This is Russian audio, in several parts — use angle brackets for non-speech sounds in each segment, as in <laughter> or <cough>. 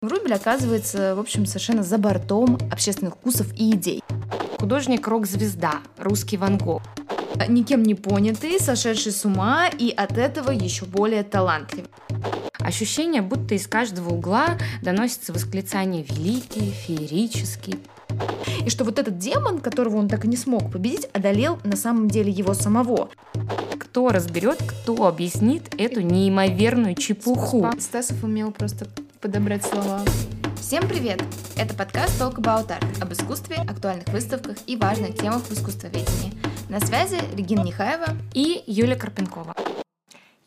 Врубель оказывается, в общем, совершенно за бортом общественных вкусов и идей. Художник рок-звезда, русский Ван Гог. Никем не понятый, сошедший с ума и от этого еще более талантливый. Ощущение, будто из каждого угла доносится восклицание «великий», «феерический». И что вот этот демон, которого он так и не смог победить, одолел на самом деле его самого. Кто разберет, кто объяснит эту неимоверную чепуху? Стасов умел просто подобрать слова. Всем привет! Это подкаст Talk About Art об искусстве, актуальных выставках и важных темах в искусствоведении. На связи Регина Нехаева и Юлия Карпенкова.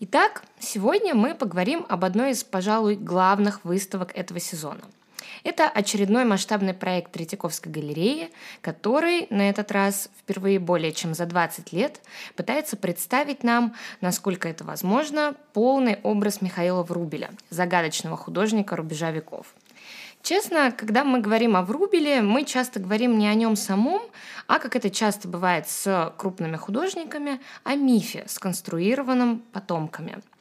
Итак, сегодня мы поговорим об одной из, пожалуй, главных выставок этого сезона – это очередной масштабный проект Третьяковской галереи, который на этот раз впервые более чем за 20 лет пытается представить нам, насколько это возможно, полный образ Михаила Врубеля, загадочного художника рубежа веков. Честно, когда мы говорим о Врубеле, мы часто говорим не о нем самом, а, как это часто бывает с крупными художниками, о мифе, сконструированном потомками –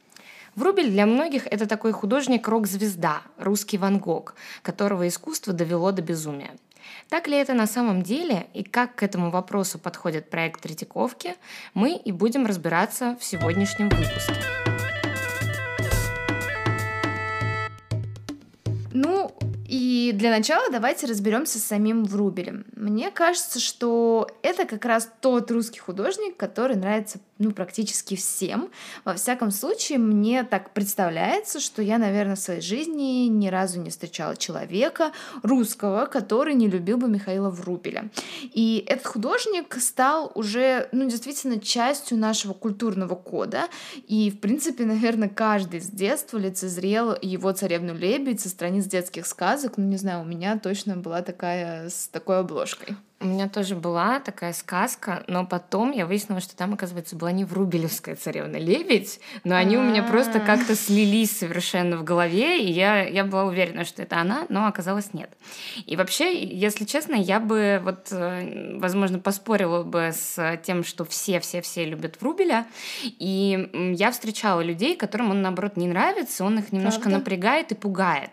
Врубель для многих это такой художник рок-звезда, русский Ван Гог, которого искусство довело до безумия. Так ли это на самом деле и как к этому вопросу подходит проект Третьяковки, мы и будем разбираться в сегодняшнем выпуске. Ну, и для начала давайте разберемся с самим Врубелем. Мне кажется, что это как раз тот русский художник, который нравится ну, практически всем. Во всяком случае, мне так представляется, что я, наверное, в своей жизни ни разу не встречала человека русского, который не любил бы Михаила Врубеля. И этот художник стал уже, ну, действительно частью нашего культурного кода. И, в принципе, наверное, каждый с детства лицезрел его «Царевну лебедь» со страниц детских сказок. Не знаю, у меня точно была такая с такой обложкой. У меня тоже была такая сказка, но потом я выяснила, что там, оказывается, была не Врубелевская царевна Лебедь, но они у меня просто а. как-то слились совершенно в голове, и я, я была уверена, что это она, но оказалось нет. И вообще, если честно, я бы вот, э, возможно, поспорила бы с тем, что все-все-все любят Врубеля, и я встречала людей, которым он, наоборот, не нравится, он их немножко Правда? напрягает и пугает.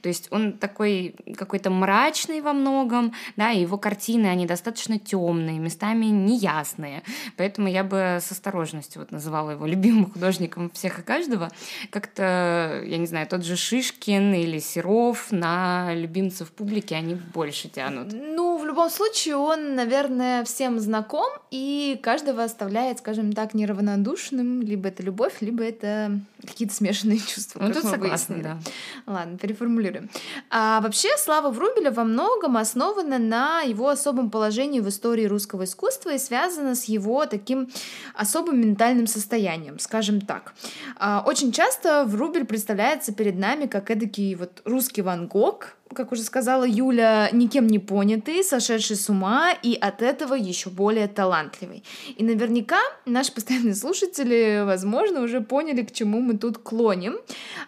То есть он такой какой-то мрачный во многом, да, и его картины они достаточно темные, местами неясные. Поэтому я бы с осторожностью вот называла его <laughs> любимым художником всех и каждого. Как-то, я не знаю, тот же Шишкин или Серов на любимцев публики они больше тянут. Ну, любом случае, он, наверное, всем знаком, и каждого оставляет, скажем так, неравнодушным. Либо это любовь, либо это какие-то смешанные <laughs> чувства. Ну, тут согласна, да. Ладно, переформулируем. А вообще, слава Врубеля во многом основана на его особом положении в истории русского искусства и связано с его таким особым ментальным состоянием, скажем так. А, очень часто Врубель представляется перед нами как эдакий вот русский Ван Гог, как уже сказала Юля, никем не понятый, сошедший с ума и от этого еще более талантливый. И наверняка наши постоянные слушатели, возможно, уже поняли, к чему мы тут клоним.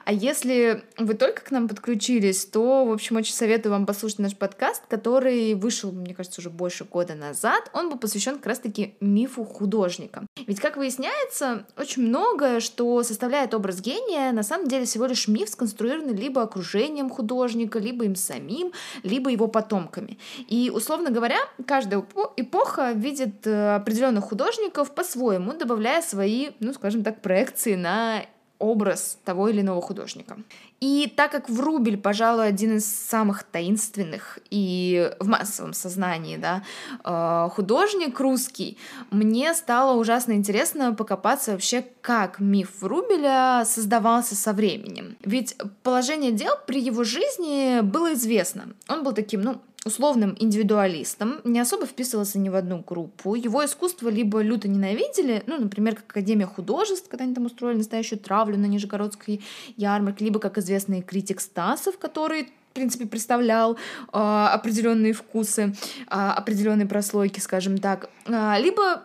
А если вы только к нам подключились, то, в общем, очень советую вам послушать наш подкаст, который вышел, мне кажется, уже больше года назад. Он был посвящен как раз-таки мифу художника. Ведь, как выясняется, очень многое, что составляет образ гения, на самом деле всего лишь миф, сконструированный либо окружением художника, либо им самим, либо его потомками. И, условно говоря, каждая эпоха видит э, определенных художников по-своему, добавляя свои, ну, скажем так, проекции на образ того или иного художника. И так как Врубель, пожалуй, один из самых таинственных и в массовом сознании да, э, художник русский, мне стало ужасно интересно покопаться вообще, как миф Врубеля создавался со временем. Ведь положение дел при его жизни было известно. Он был таким, ну, условным индивидуалистом, не особо вписывался ни в одну группу. Его искусство либо люто ненавидели, ну, например, как Академия художеств, когда они там устроили настоящую травлю на Нижегородской ярмарке, либо как известный критик Стасов, который в принципе, представлял э, определенные вкусы, э, определенные прослойки, скажем так, э, либо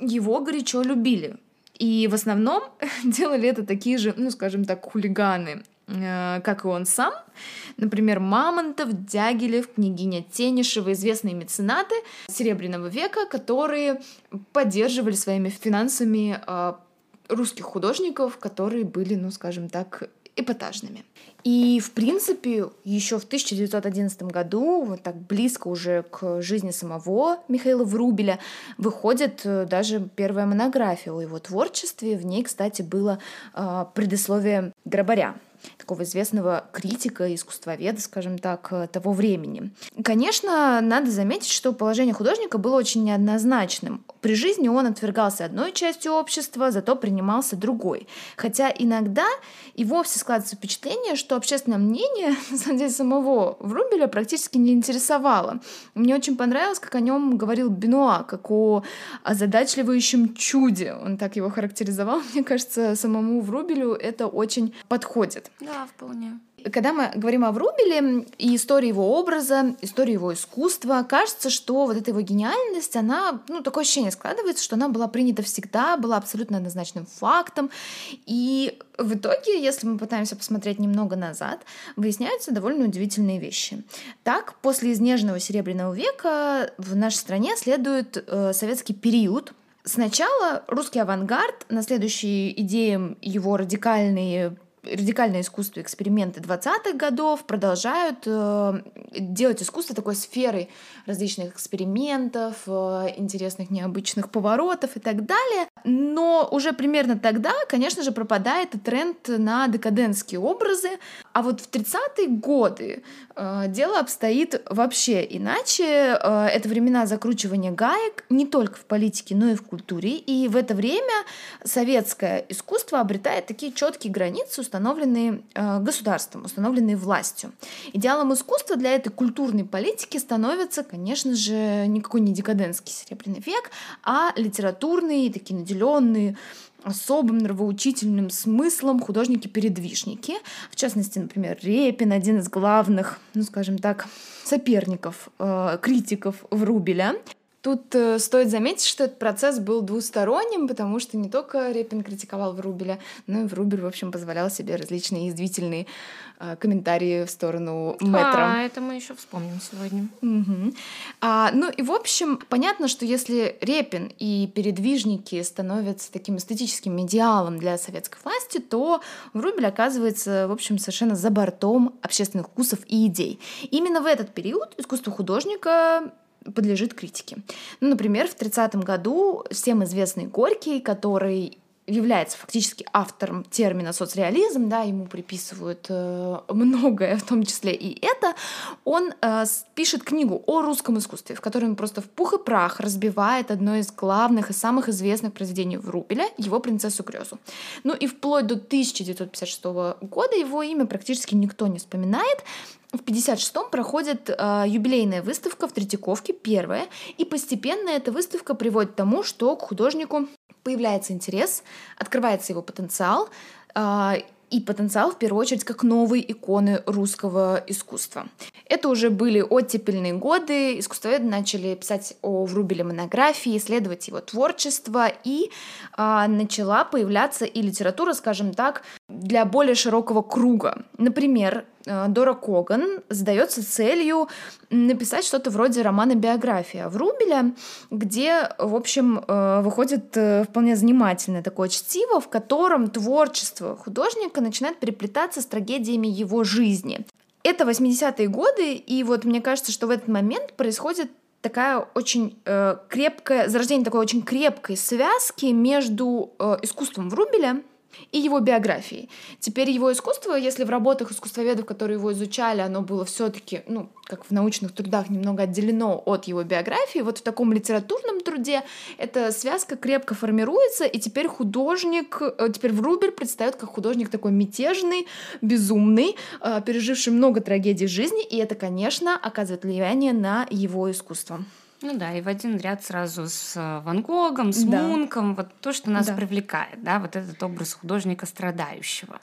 его горячо любили. И в основном <laughs> делали это такие же, ну, скажем так, хулиганы, как и он сам. Например, Мамонтов, Дягилев, княгиня Тенишева, известные меценаты Серебряного века, которые поддерживали своими финансами э, русских художников, которые были, ну, скажем так, эпатажными. И, в принципе, еще в 1911 году, вот так близко уже к жизни самого Михаила Врубеля, выходит э, даже первая монография о его творчестве. В ней, кстати, было э, предисловие Дробаря такого известного критика, искусствоведа, скажем так, э, того времени. Конечно, надо заметить, что положение художника было очень неоднозначным. При жизни он отвергался одной частью общества, зато принимался другой. Хотя иногда и вовсе складывается впечатление, что общественное мнение, <laughs> на самом деле, самого Врубеля практически не интересовало. Мне очень понравилось, как о нем говорил Бенуа, как о озадачливающем чуде. Он так его характеризовал. <laughs> Мне кажется, самому Врубелю это очень подходит. Да, вполне. Когда мы говорим о Врубеле и истории его образа, истории его искусства, кажется, что вот эта его гениальность, она, ну, такое ощущение складывается, что она была принята всегда, была абсолютно однозначным фактом. И в итоге, если мы пытаемся посмотреть немного назад, выясняются довольно удивительные вещи. Так, после изнеженного Серебряного века в нашей стране следует э, советский период, Сначала русский авангард, на следующие идеям его радикальные радикальное искусство, эксперименты 20-х годов продолжают э, делать искусство такой сферой различных экспериментов, э, интересных необычных поворотов и так далее. Но уже примерно тогда, конечно же, пропадает и тренд на декадентские образы. А вот в 30-е годы э, дело обстоит вообще иначе. Э, это времена закручивания гаек не только в политике, но и в культуре. И в это время советское искусство обретает такие четкие границы, установленные э, государством, установленные властью. Идеалом искусства для этой культурной политики становится, конечно же, никакой не декадентский серебряный век, а литературные, такие наделенные особым нравоучительным смыслом художники-передвижники. В частности, например, Репин, один из главных, ну скажем так, соперников, э, критиков Врубеля. Тут э, стоит заметить, что этот процесс был двусторонним, потому что не только Репин критиковал Врубеля, но и Врубель, в общем, позволял себе различные язвительные э, комментарии в сторону Мэтра. А, это мы еще вспомним сегодня. Угу. А, ну и, в общем, понятно, что если Репин и передвижники становятся таким эстетическим идеалом для советской власти, то Врубель оказывается, в общем, совершенно за бортом общественных вкусов и идей. Именно в этот период искусство художника подлежит критике. Ну, например, в 30 году всем известный Горький, который является фактически автором термина соцреализм, да, ему приписывают э, многое, <laughs> в том числе и это, он э, пишет книгу о русском искусстве, в которой он просто в пух и прах разбивает одно из главных и самых известных произведений Врубеля, его «Принцессу Грезу». Ну и вплоть до 1956 года его имя практически никто не вспоминает, в 56-м проходит э, юбилейная выставка в Третьяковке, первая, и постепенно эта выставка приводит к тому, что к художнику появляется интерес, открывается его потенциал, э, и потенциал в первую очередь как новые иконы русского искусства. Это уже были оттепельные годы, искусствоведы начали писать о Врубеле монографии, исследовать его творчество, и а, начала появляться и литература, скажем так, для более широкого круга. Например, Э, Дора Коган задается целью написать что-то вроде романа биография Врубеля, где, в общем, э, выходит э, вполне занимательное такое чтиво, в котором творчество художника начинает переплетаться с трагедиями его жизни. Это 80-е годы, и вот мне кажется, что в этот момент происходит такая очень э, крепкая, зарождение такой очень крепкой связки между э, искусством Врубеля и его биографии. Теперь его искусство, если в работах искусствоведов, которые его изучали, оно было все-таки, ну, как в научных трудах, немного отделено от его биографии, вот в таком литературном труде эта связка крепко формируется, и теперь художник, э, теперь Врубель предстает как художник такой мятежный, безумный, э, переживший много трагедий жизни, и это, конечно, оказывает влияние на его искусство. Ну да, и в один ряд сразу с э, Ван Гогом, с да. Мунком, вот то, что нас да. привлекает, да, вот этот образ художника страдающего.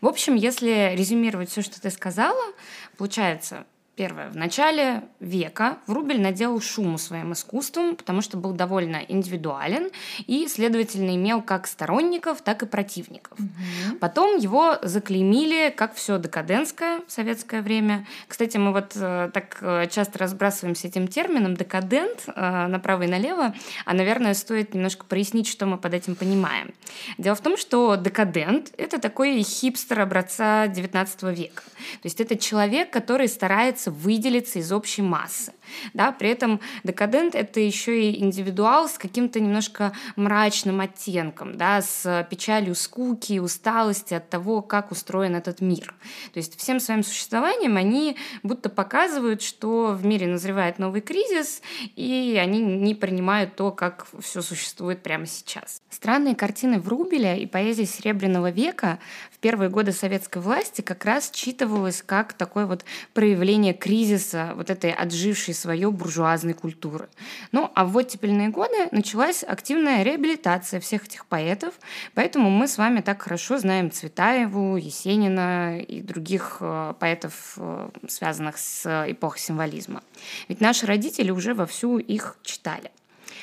В общем, если резюмировать все, что ты сказала, получается, Первое. В начале века Врубель наделал шуму своим искусством, потому что был довольно индивидуален и, следовательно, имел как сторонников, так и противников. Угу. Потом его заклеймили как все декадентское в советское время. Кстати, мы вот э, так э, часто разбрасываемся этим термином декадент э, направо и налево, а, наверное, стоит немножко прояснить, что мы под этим понимаем. Дело в том, что декадент — это такой хипстер образца XIX века. То есть это человек, который старается старается выделиться из общей массы. Да? При этом декадент — это еще и индивидуал с каким-то немножко мрачным оттенком, да? с печалью скуки, усталости от того, как устроен этот мир. То есть всем своим существованием они будто показывают, что в мире назревает новый кризис, и они не принимают то, как все существует прямо сейчас. Странные картины Врубеля и поэзия Серебряного века первые годы советской власти как раз читывалось как такое вот проявление кризиса вот этой отжившей свое буржуазной культуры. Ну, а в оттепельные годы началась активная реабилитация всех этих поэтов, поэтому мы с вами так хорошо знаем Цветаеву, Есенина и других э, поэтов, э, связанных с эпохой символизма. Ведь наши родители уже вовсю их читали.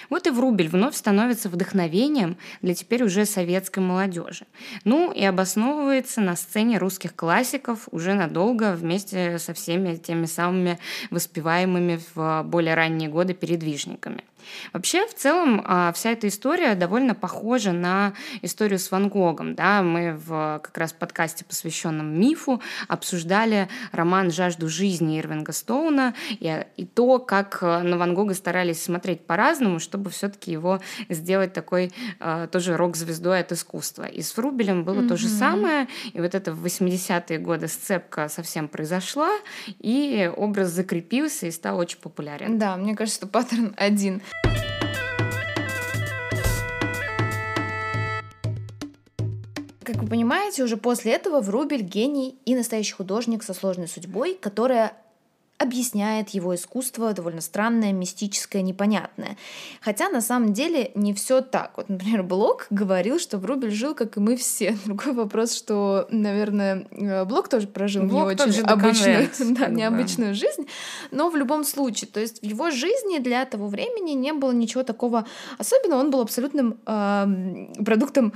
Вот и Врубель вновь становится вдохновением для теперь уже советской молодежи. Ну и обосновывается на сцене русских классиков уже надолго вместе со всеми теми самыми воспеваемыми в более ранние годы передвижниками. Вообще, в целом, а, вся эта история довольно похожа на историю с Ван Гогом. Да? Мы в как раз подкасте, посвященном мифу, обсуждали роман «Жажду жизни» Ирвинга Стоуна и, и то, как э, на Ван Гога старались смотреть по-разному, чтобы все-таки его сделать такой э, тоже рок-звездой от искусства. И с Фрубелем было mm-hmm. то же самое, и вот это в 80-е годы сцепка совсем произошла, и образ закрепился и стал очень популярен. Да, мне кажется, что паттерн один. Как вы понимаете, уже после этого Врубель гений и настоящий художник со сложной судьбой, которая объясняет его искусство довольно странное, мистическое, непонятное. Хотя на самом деле не все так. Вот, например, Блок говорил, что Врубель жил, как и мы все. <laughs> Другой вопрос, что, наверное, э, Блок тоже прожил Блок не очень обычную, <laughs> да, необычную жизнь, но в любом случае, то есть в его жизни для того времени не было ничего такого особенного. Он был абсолютным э, продуктом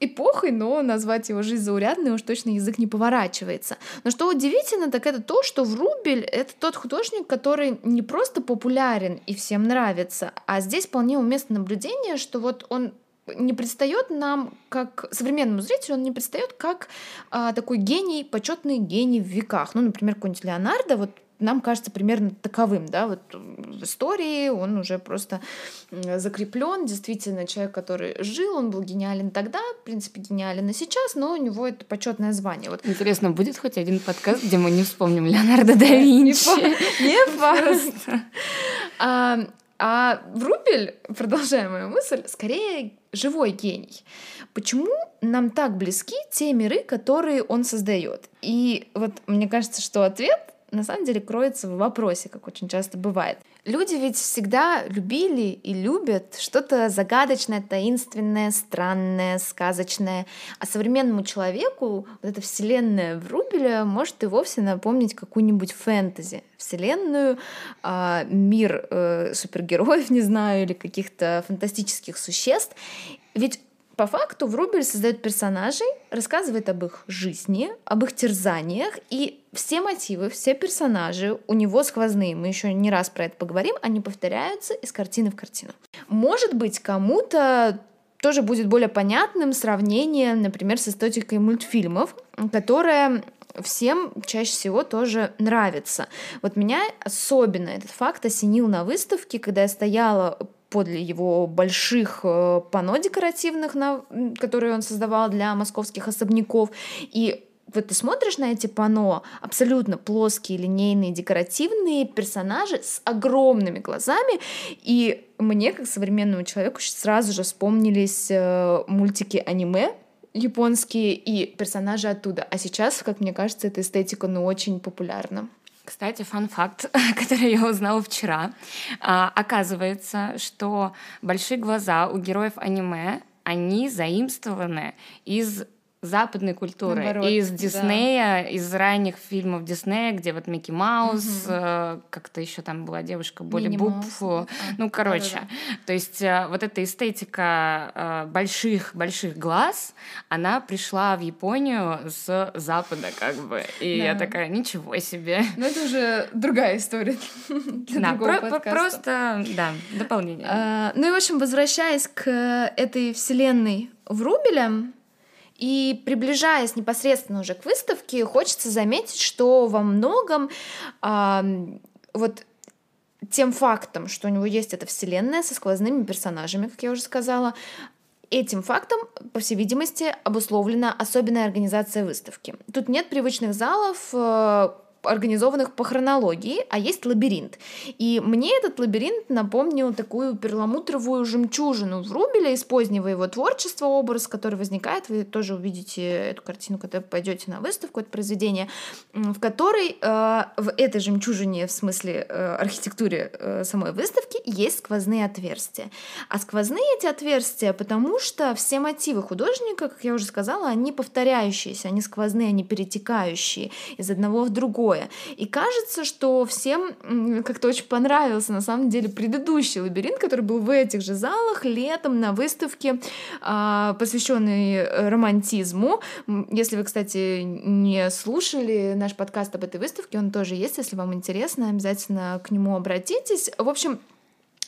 эпохой, но назвать его жизнь заурядной уж точно язык не поворачивается. Но что удивительно, так это то, что Врубель — это тот художник, который не просто популярен и всем нравится, а здесь вполне уместно наблюдение, что вот он не предстает нам как современному зрителю, он не предстает как а, такой гений, почетный гений в веках. Ну, например, какой-нибудь Леонардо, вот нам кажется примерно таковым, да, вот в истории он уже просто закреплен, действительно человек, который жил, он был гениален тогда, в принципе, гениален и сейчас, но у него это почетное звание. Вот. Интересно, будет хоть один подкаст, где мы не вспомним Леонардо да Винчи? Не <laughs> просто. А, а Врубель, продолжая мою мысль, скорее живой гений. Почему нам так близки те миры, которые он создает? И вот мне кажется, что ответ на самом деле кроется в вопросе, как очень часто бывает. Люди ведь всегда любили и любят что-то загадочное, таинственное, странное, сказочное. А современному человеку вот эта вселенная Врубеля может и вовсе напомнить какую-нибудь фэнтези. Вселенную, э, мир э, супергероев, <laughs> не знаю, или каких-то фантастических существ. Ведь по факту Врубель создает персонажей, рассказывает об их жизни, об их терзаниях, и все мотивы, все персонажи у него сквозные. Мы еще не раз про это поговорим, они повторяются из картины в картину. Может быть, кому-то тоже будет более понятным сравнение, например, с эстетикой мультфильмов, которая всем чаще всего тоже нравится. Вот меня особенно этот факт осенил на выставке, когда я стояла подле его больших э, панно декоративных, на, которые он создавал для московских особняков. И вот ты смотришь на эти панно, абсолютно плоские, линейные, декоративные персонажи с огромными глазами, и мне, как современному человеку, сразу же вспомнились э, мультики аниме, японские и персонажи оттуда. А сейчас, как мне кажется, эта эстетика, ну, очень популярна. Кстати, фан-факт, <laughs> который я узнала вчера. А, оказывается, что большие глаза у героев аниме, они заимствованы из западной культуры, Наоборот, из да. Диснея, из ранних фильмов Диснея, где вот Микки Маус, э, как-то еще там была девушка Боли э, да. ну короче, Да-да-да. то есть э, вот эта эстетика э, больших больших глаз, она пришла в Японию с Запада как бы, и я Да. такая ничего себе. Но это уже другая история для Да, другого про- про- подкаста. просто да дополнение. А, ну и, в общем, возвращаясь к этой вселенной Врубеля и приближаясь непосредственно уже к выставке, хочется заметить, что во многом а, вот тем фактом, что у него есть эта вселенная со сквозными персонажами, как я уже сказала, Этим фактом, по всей видимости, обусловлена особенная организация выставки. Тут нет привычных залов, э, организованных по хронологии, а есть лабиринт. И мне этот лабиринт напомнил такую перламутровую жемчужину Врубеля из позднего его творчества, образ, который возникает. Вы тоже увидите эту картину, когда пойдете на выставку, это произведение, в которой э, в этой жемчужине, в смысле э, архитектуре э, самой выставки, есть сквозные отверстия. А сквозные эти отверстия, потому что все мотивы художника, как я уже сказала, они повторяющиеся, они сквозные, они перетекающие из одного в другое. И кажется, что всем как-то очень понравился на самом деле предыдущий лабиринт, который был в этих же залах летом на выставке, а, посвященной э, романтизму. Если вы, кстати, не слушали наш подкаст об этой выставке, он тоже есть, если вам интересно, обязательно к нему обратитесь. В общем,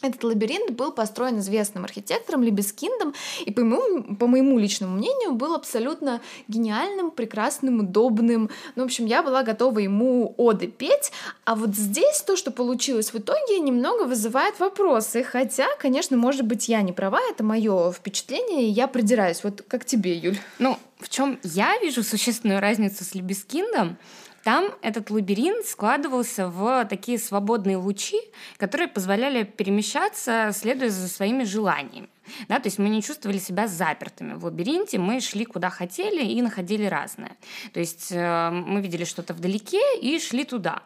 этот лабиринт был построен известным архитектором Либескиндом и, по моему, по моему личному мнению, был абсолютно гениальным, прекрасным, удобным. Ну, в общем, я была готова ему оды петь, а вот здесь то, что получилось в итоге, немного вызывает вопросы. Хотя, конечно, может быть, я не права, это мое впечатление, и я придираюсь. Вот как тебе, Юль? Ну, в чем я вижу существенную разницу с Лебескиндом, там этот лабиринт складывался в такие свободные лучи, которые позволяли перемещаться, следуя за своими желаниями. Да, то есть мы не чувствовали себя запертыми в лабиринте, мы шли куда хотели и находили разное. То есть э, мы видели что-то вдалеке и шли туда.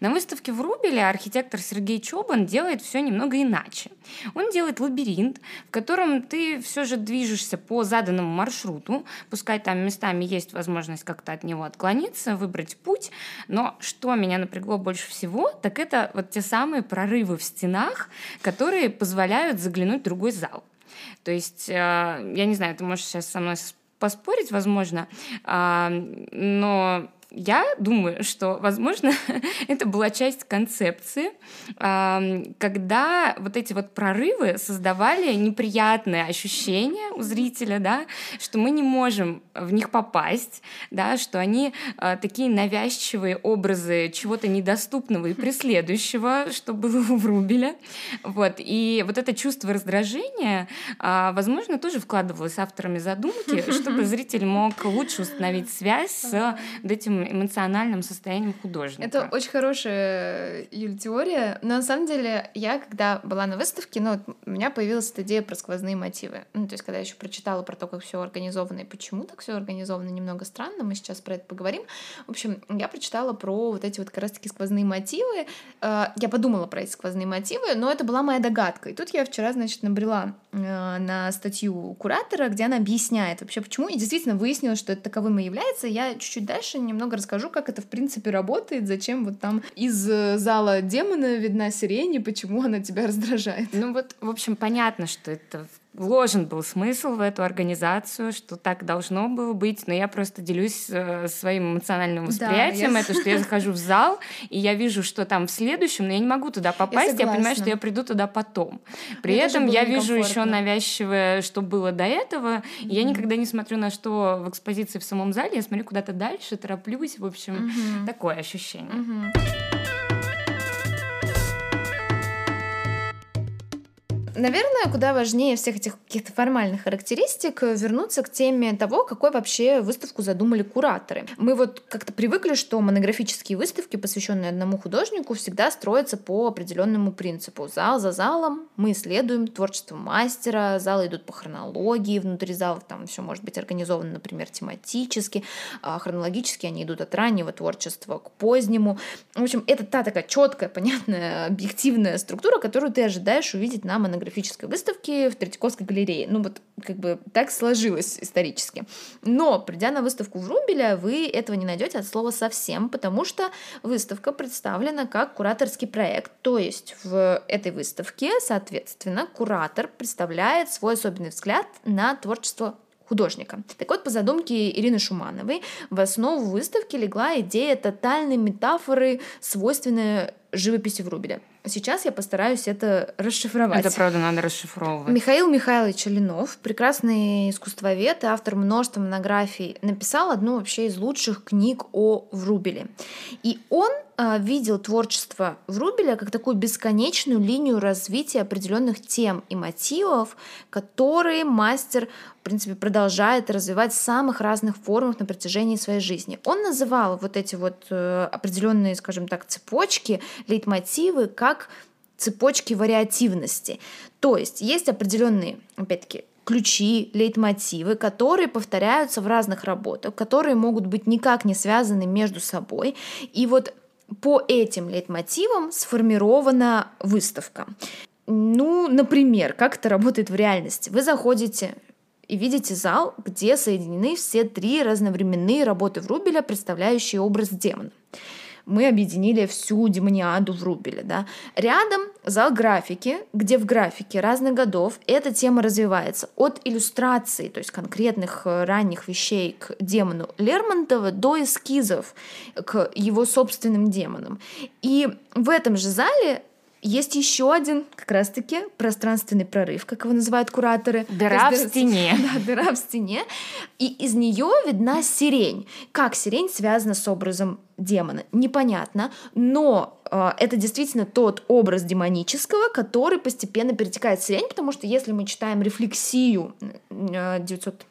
На выставке в Рубеле архитектор Сергей Чобан делает все немного иначе. Он делает лабиринт, в котором ты все же движешься по заданному маршруту, пускай там местами есть возможность как-то от него отклониться, выбрать путь, но что меня напрягло больше всего, так это вот те самые прорывы в стенах, которые позволяют заглянуть в другой зал. То есть, э, я не знаю, ты можешь сейчас со мной поспорить, возможно, а, но я думаю, что, возможно, <laughs> это была часть концепции, когда вот эти вот прорывы создавали неприятное ощущение у зрителя, да, что мы не можем в них попасть, да, что они а, такие навязчивые образы чего-то недоступного и преследующего, что было у Врубеля. Вот. И вот это чувство раздражения, а, возможно, тоже вкладывалось авторами задумки, чтобы зритель мог лучше установить связь с вот эмоциональным состоянием художника. Это очень хорошая, Юль, теория. Но на самом деле, я, когда была на выставке, ну, вот у меня появилась эта идея про сквозные мотивы. Ну, то есть, когда я еще прочитала про то, как все организовано и почему так все организовано, немного странно, мы сейчас про это поговорим. В общем, я прочитала про вот эти вот как раз-таки сквозные мотивы. Э, Я подумала про эти сквозные мотивы, но это была моя догадка. И тут я вчера, значит, набрела э, на статью куратора, где она объясняет вообще почему, и действительно выяснилось, что это таковым и является. Я чуть-чуть дальше немного расскажу, как это в принципе работает, зачем вот там из э, зала демона видна сирень, и почему она тебя <laughs> раздражает. Ну вот, в общем, понятно, что это вложен был смысл в эту организацию, что так должно было быть, но я просто делюсь э, своим эмоциональным восприятием. я- Это что я <laughs> захожу в зал, и я вижу, что там в следующем, но я не могу туда попасть, я, понимаю, согласна. что я приду туда потом. При Мне этом я вижу еще навязчивое, что было до этого. и Я никогда не смотрю на что в экспозиции в самом зале, я смотрю куда-то дальше, тороплюсь, в общем, Мгм. такое ощущение. Мгм. Наверное, куда важнее всех этих каких-то формальных характеристик э, вернуться к теме того, какой вообще выставку задумали кураторы. Мы вот как-то привыкли, что монографические выставки, посвященные одному художнику, всегда строятся по определенному принципу. Зал за залом мы исследуем творчество мастера, залы идут по хронологии, внутри залов там все может быть организовано, например, тематически, а хронологически они идут от раннего творчества к позднему. В общем, это та такая четкая, понятная, объективная структура, которую ты ожидаешь увидеть на монографическом этнографической выставки в Третьяковской галерее. Ну вот как бы так сложилось исторически. Но, придя на выставку в Рубеля, вы этого не найдете от слова совсем, потому что выставка представлена как кураторский проект. То есть в этой выставке, соответственно, куратор представляет свой особенный взгляд на творчество художника. Так вот, по задумке Ирины Шумановой, в основу выставки легла идея тотальной метафоры, свойственной живописи Врубеля. Сейчас я постараюсь это расшифровать. Это правда надо расшифровывать. Михаил Михайлович Ленов, прекрасный искусствовед и автор множества монографий, написал одну вообще из лучших книг о Врубеле. И он видел творчество Врубеля как такую бесконечную линию развития определенных тем и мотивов, которые мастер в принципе, продолжает развивать в самых разных формах на протяжении своей жизни. Он называл вот эти вот э, определенные, скажем так, цепочки, лейтмотивы как цепочки вариативности. То есть есть определенные, опять-таки, ключи, лейтмотивы, которые повторяются в разных работах, которые могут быть никак не связаны между собой. И вот по этим лейтмотивам сформирована выставка. Ну, например, как это работает в реальности? Вы заходите и видите зал, где соединены все три разновременные работы Врубеля, представляющие образ демона. Мы объединили всю демониаду в Рубеле. Да? Рядом зал графики, где в графике разных годов эта тема развивается. От иллюстраций, то есть конкретных э, ранних вещей к демону Лермонтова до эскизов к его собственным демонам. И в этом же зале есть еще один, как раз-таки, пространственный прорыв, как его называют кураторы. Дыра в стене. <laughs> Да, дыра в стене. И из нее видна сирень. Как сирень связана с образом демона? Непонятно, но э, это действительно тот образ демонического, который постепенно перетекает в сирень, потому что если мы читаем рефлексию э, 900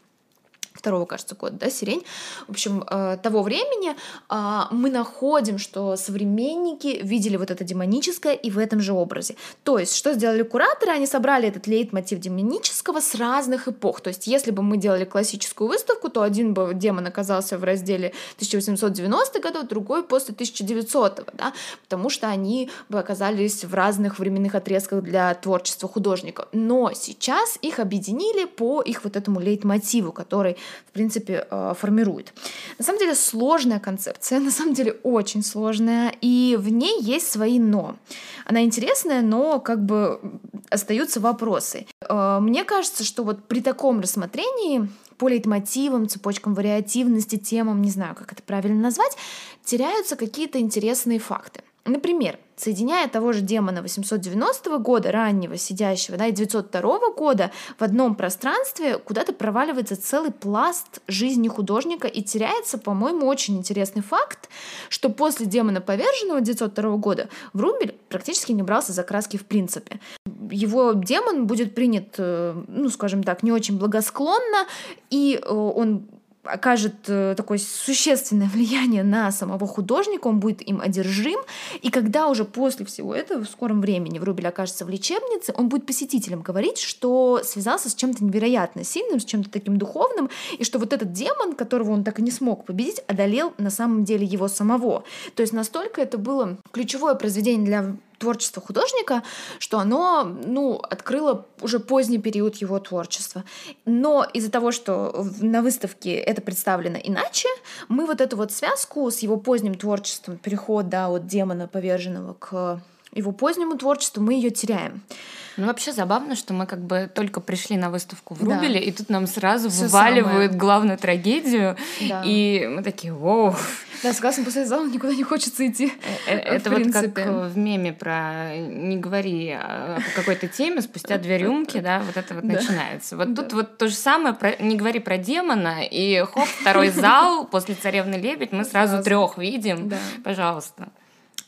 второго, кажется, года, да, сирень, в общем, э, того времени, э, мы находим, что современники видели вот это демоническое и в этом же образе. То есть, что сделали кураторы? Они собрали этот лейтмотив демонического с разных эпох. То есть, если бы мы делали классическую выставку, то один бы демон оказался в разделе 1890 годов, другой после 1900 да, потому что они бы оказались в разных временных отрезках для творчества художника. Но сейчас их объединили по их вот этому лейтмотиву, который в принципе, э, формирует. На самом деле сложная концепция, <laughs> на самом деле очень сложная, и в ней есть свои «но». Она интересная, но как бы остаются вопросы. Э, мне кажется, что вот при таком рассмотрении по лейтмотивам, цепочкам вариативности, темам, не знаю, как это правильно назвать, теряются какие-то интересные факты. Например, соединяя того же демона 890 года, раннего, сидящего, да, и 902 года в одном пространстве куда-то проваливается целый пласт жизни художника и теряется, по-моему, очень интересный факт, что после демона поверженного 902 года Врубель практически не брался за краски в принципе. Его демон будет принят, э, ну, скажем так, не очень благосклонно, и э, он окажет э, такое существенное влияние на самого художника, он будет им одержим, и когда уже после всего этого в скором времени Врубель окажется в лечебнице, он будет посетителям говорить, что связался с чем-то невероятно сильным, с чем-то таким духовным, и что вот этот демон, которого он так и не смог победить, одолел на самом деле его самого. То есть настолько это было ключевое произведение для творчество художника, что оно, ну, открыло уже поздний период его творчества. Но из-за того, что на выставке это представлено иначе, мы вот эту вот связку с его поздним творчеством, переход, да, от демона поверженного к его позднему творчеству, мы ее теряем. Ну, вообще забавно, что мы как бы только пришли на выставку в Рубеле, да. и тут нам сразу Всё вываливают самое. главную трагедию, да. и мы такие, воу. Да, согласно после зала никуда не хочется идти. Э, э, это вот как в меме про «не говори о какой-то теме, спустя две рюмки», да, вот это вот начинается. Вот тут вот то же самое, «не говори про демона», и хоп, второй зал, <laughs> после «Царевны лебедь» мы сразу трех видим. Пожалуйста.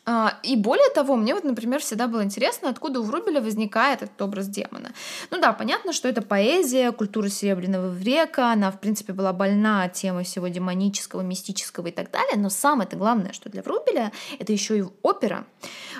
А, и более того, мне вот, например, всегда было интересно, откуда у Врубеля возникает этот образ демона. Ну да, понятно, что это поэзия, культура Серебряного века, она, в принципе, была больна темой всего демонического, мистического и так далее, но самое-то главное, что для Врубеля, это еще и опера.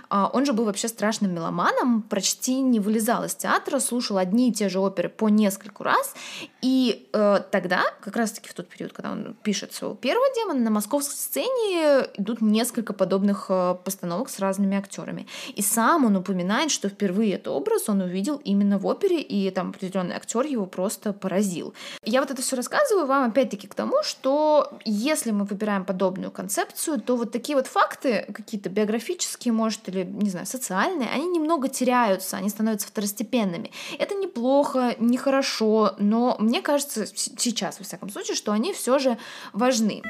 А, он же был вообще страшным меломаном, почти не вылезал из театра, слушал одни и те же оперы по нескольку раз. И э, тогда, как раз-таки в тот период, когда он пишет своего первого демона, на московской сцене идут несколько подобных э, постановок с разными актерами. И сам он упоминает, что впервые этот образ он увидел именно в опере, и там определенный актер его просто поразил. Я вот это все рассказываю вам опять-таки к тому, что если мы выбираем подобную концепцию, то вот такие вот факты, какие-то биографические, может, не знаю, социальные, они немного теряются, они становятся второстепенными. Это неплохо, нехорошо, но мне кажется сейчас, во всяком случае, что они все же важны.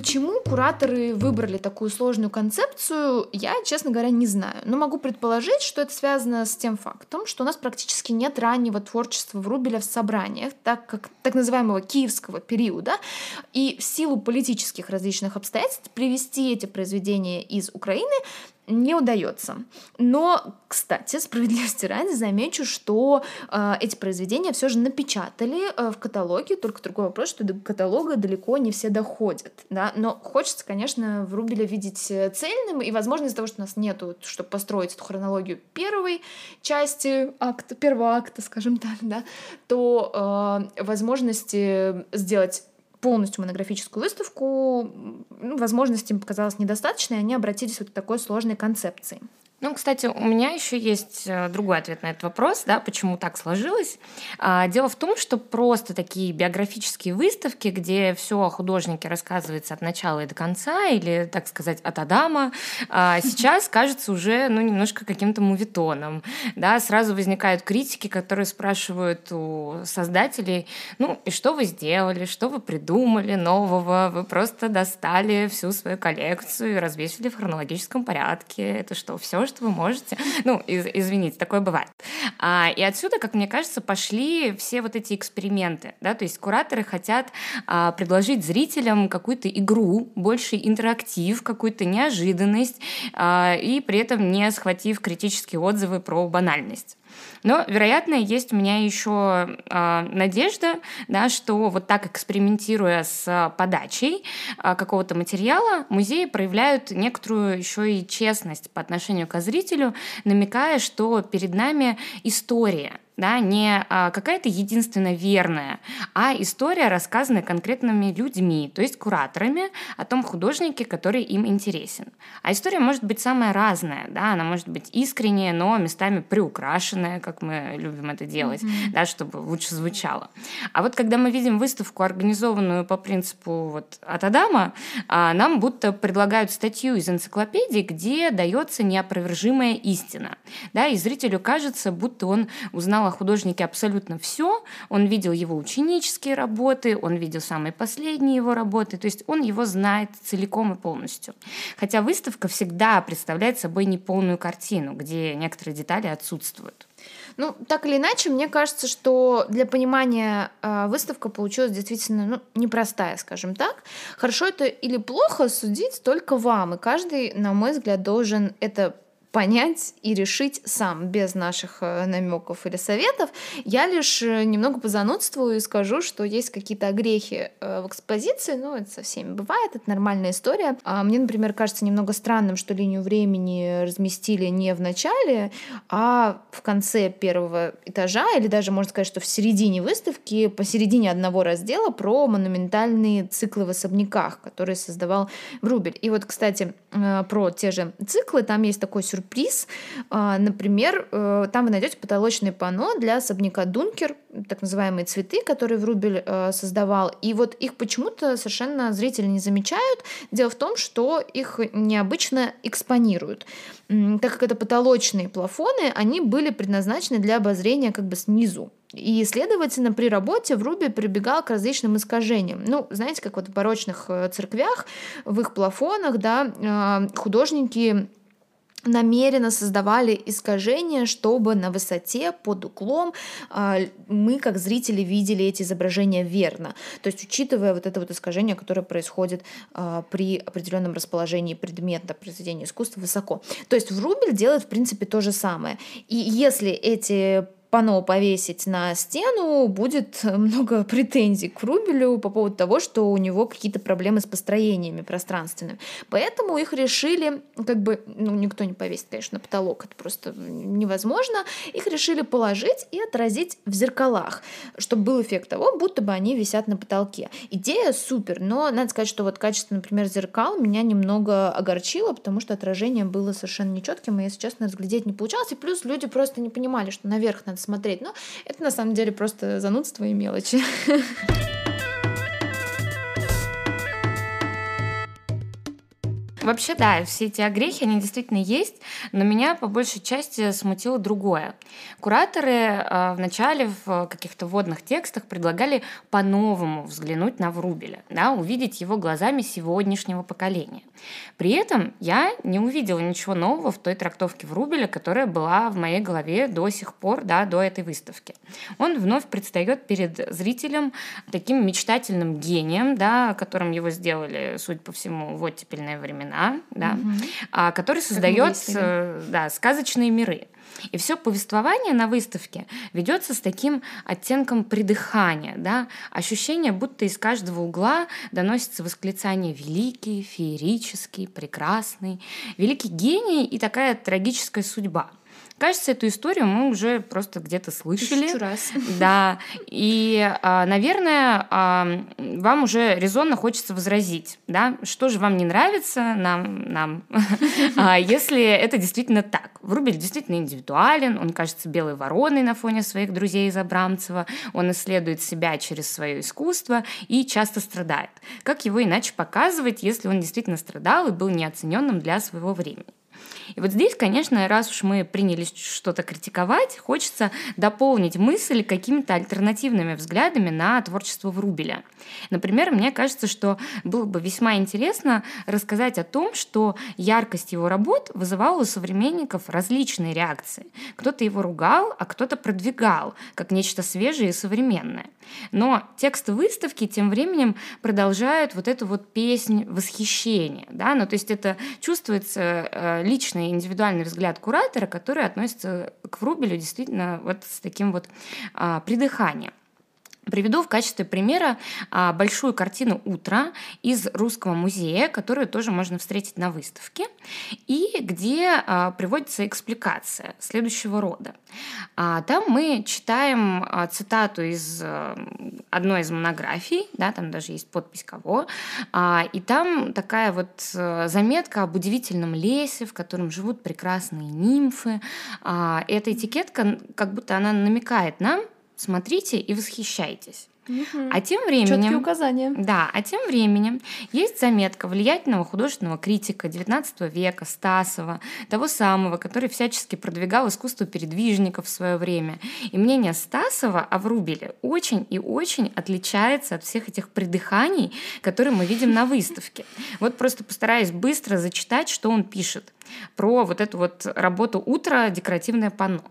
Почему кураторы выбрали такую сложную концепцию, я, честно говоря, не знаю. Но могу предположить, что это связано с тем фактом, что у нас практически нет раннего творчества Врубеля в собраниях, так как так называемого киевского периода. И в силу политических различных обстоятельств привести эти произведения из Украины не удается. Но, кстати, справедливости ради замечу, что э, эти произведения все же напечатали э, в каталоге, только другой вопрос, что до каталога далеко не все доходят. Да? Но хочется, конечно, в Рубеле видеть э, цельным, и, возможно, из-за того, что у нас нету, чтобы построить эту хронологию первой части акта, первого акта, скажем так, да, то э, возможности сделать полностью монографическую выставку, ну, возможности им показалось недостаточно, и они обратились вот к такой сложной концепции. Ну, кстати, у меня еще есть э, другой ответ на этот вопрос, да, почему так сложилось. А, дело в том, что просто такие биографические выставки, где все о художнике рассказывается от начала и до конца, или, так сказать, от Адама, а, <laughs> сейчас кажется уже, ну, немножко каким-то мувитоном, да, сразу возникают критики, которые спрашивают у создателей, ну, и что вы сделали, что вы придумали нового, вы просто достали всю свою коллекцию и развесили в хронологическом порядке, это что, все, что вы можете. <laughs> Ну, из, извините, такое бывает. А, и отсюда, как мне кажется, пошли все вот эти эксперименты. Да? То есть кураторы хотят а, предложить зрителям какую-то игру, больше интерактив, какую-то неожиданность, а, и при этом не схватив критические отзывы про банальность. Но, вероятно, есть у меня еще э, надежда, да, что вот так экспериментируя с подачей э, какого-то материала, музеи проявляют некоторую еще и честность по отношению к зрителю, намекая, что перед нами история, да, не а, какая-то единственно верная, а история, рассказанная конкретными людьми, то есть кураторами о том художнике, который им интересен. А история может быть самая разная, да, она может быть искренняя, но местами приукрашенная, как мы любим это делать, mm-hmm. да, чтобы лучше звучало. А вот когда мы видим выставку, организованную по принципу вот от Адама, а, нам будто предлагают статью из энциклопедии, где дается неопровержимая истина, да, и зрителю кажется, будто он узнал о художнике абсолютно все. Он видел его ученические работы, он видел самые последние его работы, то есть он его знает целиком и полностью. Хотя выставка всегда представляет собой неполную картину, где некоторые детали отсутствуют. Ну, так или иначе, мне кажется, что для понимания э, выставка получилась действительно ну, непростая, скажем так. Хорошо это или плохо судить только вам, и каждый, на мой взгляд, должен это понять и решить сам, без наших э, намеков или советов. Я лишь э, немного позанудствую и скажу, что есть какие-то огрехи э, в экспозиции, ну, это со всеми бывает, это нормальная история. А мне, например, кажется немного странным, что линию времени разместили не в начале, а в конце первого этажа, или даже, можно сказать, что в середине выставки, посередине одного раздела про монументальные циклы в особняках, которые создавал Врубель. И вот, кстати, про те же циклы, там есть такой сюрприз сюрприз. А, например, э, там вы найдете потолочное панно для особняка Дункер, так называемые цветы, которые Врубель э, создавал. И вот их почему-то совершенно зрители не замечают. Дело в том, что их необычно экспонируют. Так как это потолочные плафоны, они были предназначены для обозрения как бы снизу. И, следовательно, при работе Вруби прибегал к различным искажениям. Ну, знаете, как вот в барочных э, церквях, в их плафонах, да, художники намеренно создавали искажения, чтобы на высоте, под углом э, мы, как зрители, видели эти изображения верно. То есть, учитывая вот это вот искажение, которое происходит э, при определенном расположении предмета произведения искусства высоко. То есть, Врубель делает, в принципе, то же самое. И если эти пано повесить на стену, будет <laughs> много претензий к Врубелю по поводу того, что у него какие-то проблемы с построениями пространственными. Поэтому их решили, как бы, ну, никто не повесит, конечно, на потолок, это просто невозможно, их решили положить и отразить в зеркалах, чтобы был эффект того, будто бы они висят на потолке. Идея супер, но надо сказать, что вот качество, например, зеркал меня немного огорчило, потому что отражение было совершенно нечетким, и, если честно, разглядеть не получалось. И плюс люди просто не понимали, что наверх надо смотреть. Но это на самом деле просто занудство и мелочи. <laughs> Вообще, да, все эти огрехи, они действительно есть, но меня по большей части смутило другое. Кураторы э, вначале в каких-то водных текстах предлагали по-новому взглянуть на Врубеля, да, увидеть его глазами сегодняшнего поколения. При этом я не увидела ничего нового в той трактовке Врубеля, которая была в моей голове до сих пор, да, до этой выставки. Он вновь предстает перед зрителем таким мечтательным гением, да, которым его сделали, судя по всему, в оттепельные времена, да, угу. который создает э, да, сказочные миры. И все повествование на выставке ведется с таким оттенком придыхания, да, ощущение, будто из каждого угла доносится восклицание «великий», «феерический», «прекрасный», «великий гений» и такая трагическая судьба – Кажется, эту историю мы уже просто где-то слышали. Тысячу раз. Да. И, а, наверное, а, вам уже резонно хочется возразить, да, что же вам не нравится нам, нам <laughs> а, если это действительно так. Врубель действительно индивидуален, он кажется белой вороной на фоне своих друзей из Абрамцева, он исследует себя через свое искусство и часто страдает. Как его иначе показывать, если он действительно страдал и был неоцененным для своего времени? И вот здесь, конечно, раз уж мы принялись что-то критиковать, хочется дополнить мысль какими-то альтернативными взглядами на творчество Врубеля. Например, мне кажется, что было бы весьма интересно рассказать о том, что яркость его работ вызывала у современников различные реакции. Кто-то его ругал, а кто-то продвигал, как нечто свежее и современное. Но тексты выставки тем временем продолжают вот эту вот песнь восхищения. Да? Ну, то есть это чувствуется э, личный индивидуальный взгляд куратора, который относится к Врубелю действительно вот с таким вот а, придыханием. Приведу в качестве примера а, большую картину «Утро» из Русского музея, которую тоже можно встретить на выставке, и где а, приводится экспликация следующего рода. А, там мы читаем цитату из одной из монографий, да, там даже есть подпись кого, и там такая вот заметка об удивительном лесе, в котором живут прекрасные нимфы. Эта этикетка, как будто она намекает нам, смотрите и восхищайтесь. Угу. А тем временем... Четкие указания. Да, а тем временем есть заметка влиятельного художественного критика XIX века Стасова, того самого, который всячески продвигал искусство передвижников в свое время. И мнение Стасова о Врубеле очень и очень отличается от всех этих придыханий, которые мы видим на выставке. Вот просто постараюсь быстро зачитать, что он пишет про вот эту вот работу «Утро. Декоративное панно».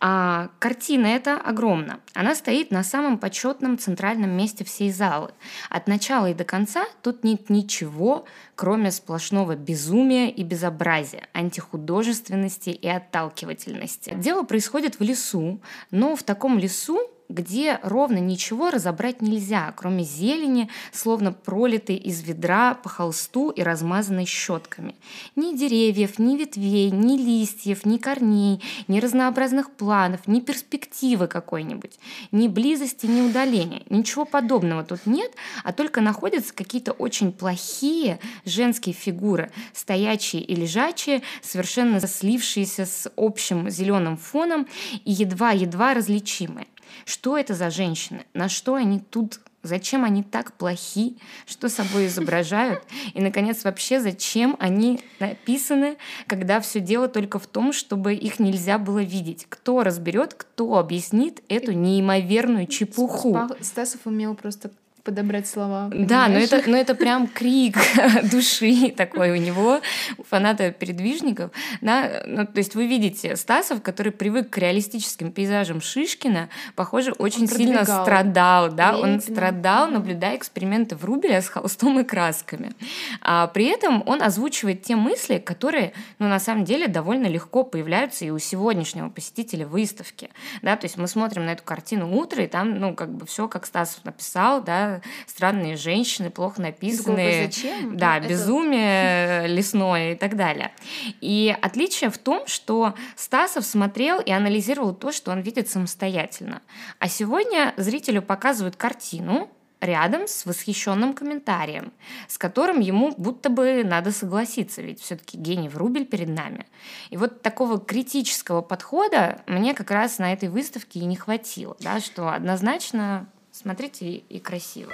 А картина эта огромна. Она стоит на самом почетном центральном месте всей залы. От начала и до конца тут нет ничего, кроме сплошного безумия и безобразия, антихудожественности и отталкивательности. Дело происходит в лесу, но в таком лесу где ровно ничего разобрать нельзя, кроме зелени, словно пролитой из ведра по холсту и размазанной щетками. Ни деревьев, ни ветвей, ни листьев, ни корней, ни разнообразных планов, ни перспективы какой-нибудь, ни близости, ни удаления. Ничего подобного тут нет, а только находятся какие-то очень плохие женские фигуры, стоячие и лежачие, совершенно слившиеся с общим зеленым фоном и едва-едва различимые. Что это за женщины? На что они тут Зачем они так плохи? Что собой изображают? И, наконец, вообще, зачем они написаны, когда все дело только в том, чтобы их нельзя было видеть? Кто разберет, кто объяснит эту неимоверную чепуху? Стасов умел просто подобрать слова. Да, но это, но это прям крик <laughs> души такой у него, у фаната передвижников. Да? Ну, то есть вы видите Стасов, который привык к реалистическим пейзажам Шишкина, похоже, очень сильно страдал. Да? Он страдал, наблюдая эксперименты Врубеля с холстом и красками. А при этом он озвучивает те мысли, которые, ну, на самом деле, довольно легко появляются и у сегодняшнего посетителя выставки. Да? То есть мы смотрим на эту картину утро, и там, ну, как бы все, как Стасов написал, да, странные женщины, плохо написанные. Зачем? Да, Это... безумие лесное и так далее. И отличие в том, что Стасов смотрел и анализировал то, что он видит самостоятельно. А сегодня зрителю показывают картину, рядом с восхищенным комментарием, с которым ему будто бы надо согласиться, ведь все-таки гений Врубель перед нами. И вот такого критического подхода мне как раз на этой выставке и не хватило, да, что однозначно Смотрите и красиво.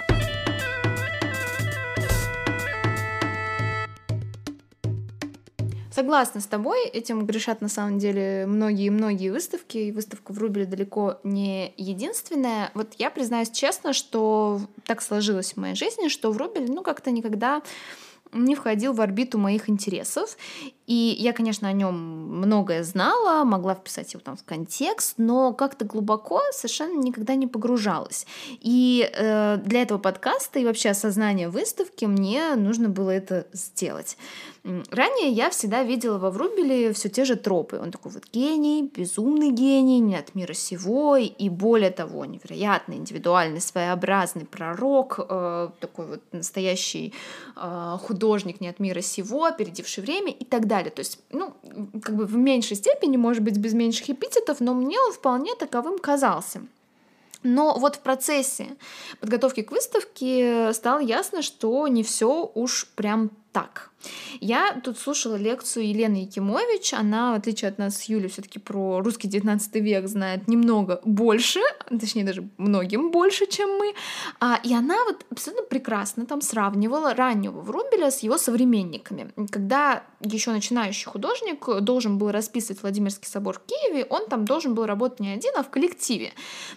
Согласна с тобой, этим грешат на самом деле многие-многие выставки, и выставка в Рубеле далеко не единственная. Вот я признаюсь честно, что так сложилось в моей жизни, что в Рубеле, ну, как-то никогда не входил в орбиту моих интересов. И я, конечно, о нем многое знала, могла вписать его там в контекст, но как-то глубоко совершенно никогда не погружалась. И э, для этого подкаста и вообще осознания выставки мне нужно было это сделать. Ранее я всегда видела во Врубеле все те же тропы. Он такой вот гений, безумный гений, не от мира сего, и более того, невероятный, индивидуальный, своеобразный пророк, э, такой вот настоящий э, художник не от мира сего, опередивший время и так далее. То есть, ну, как бы в меньшей степени, может быть, без меньших эпитетов, но мне он вполне таковым казался. Но вот в процессе подготовки к выставке стало ясно, что не все уж прям так. Я тут слушала лекцию Елены Якимович. Она, в отличие от нас с Юлей, все-таки про русский 19 век знает немного больше, точнее даже многим больше, чем мы. А, и она вот абсолютно прекрасно там сравнивала раннего Врубеля с его современниками. Когда еще начинающий художник должен был расписывать Владимирский собор в Киеве, он там должен был работать не один, а в коллективе.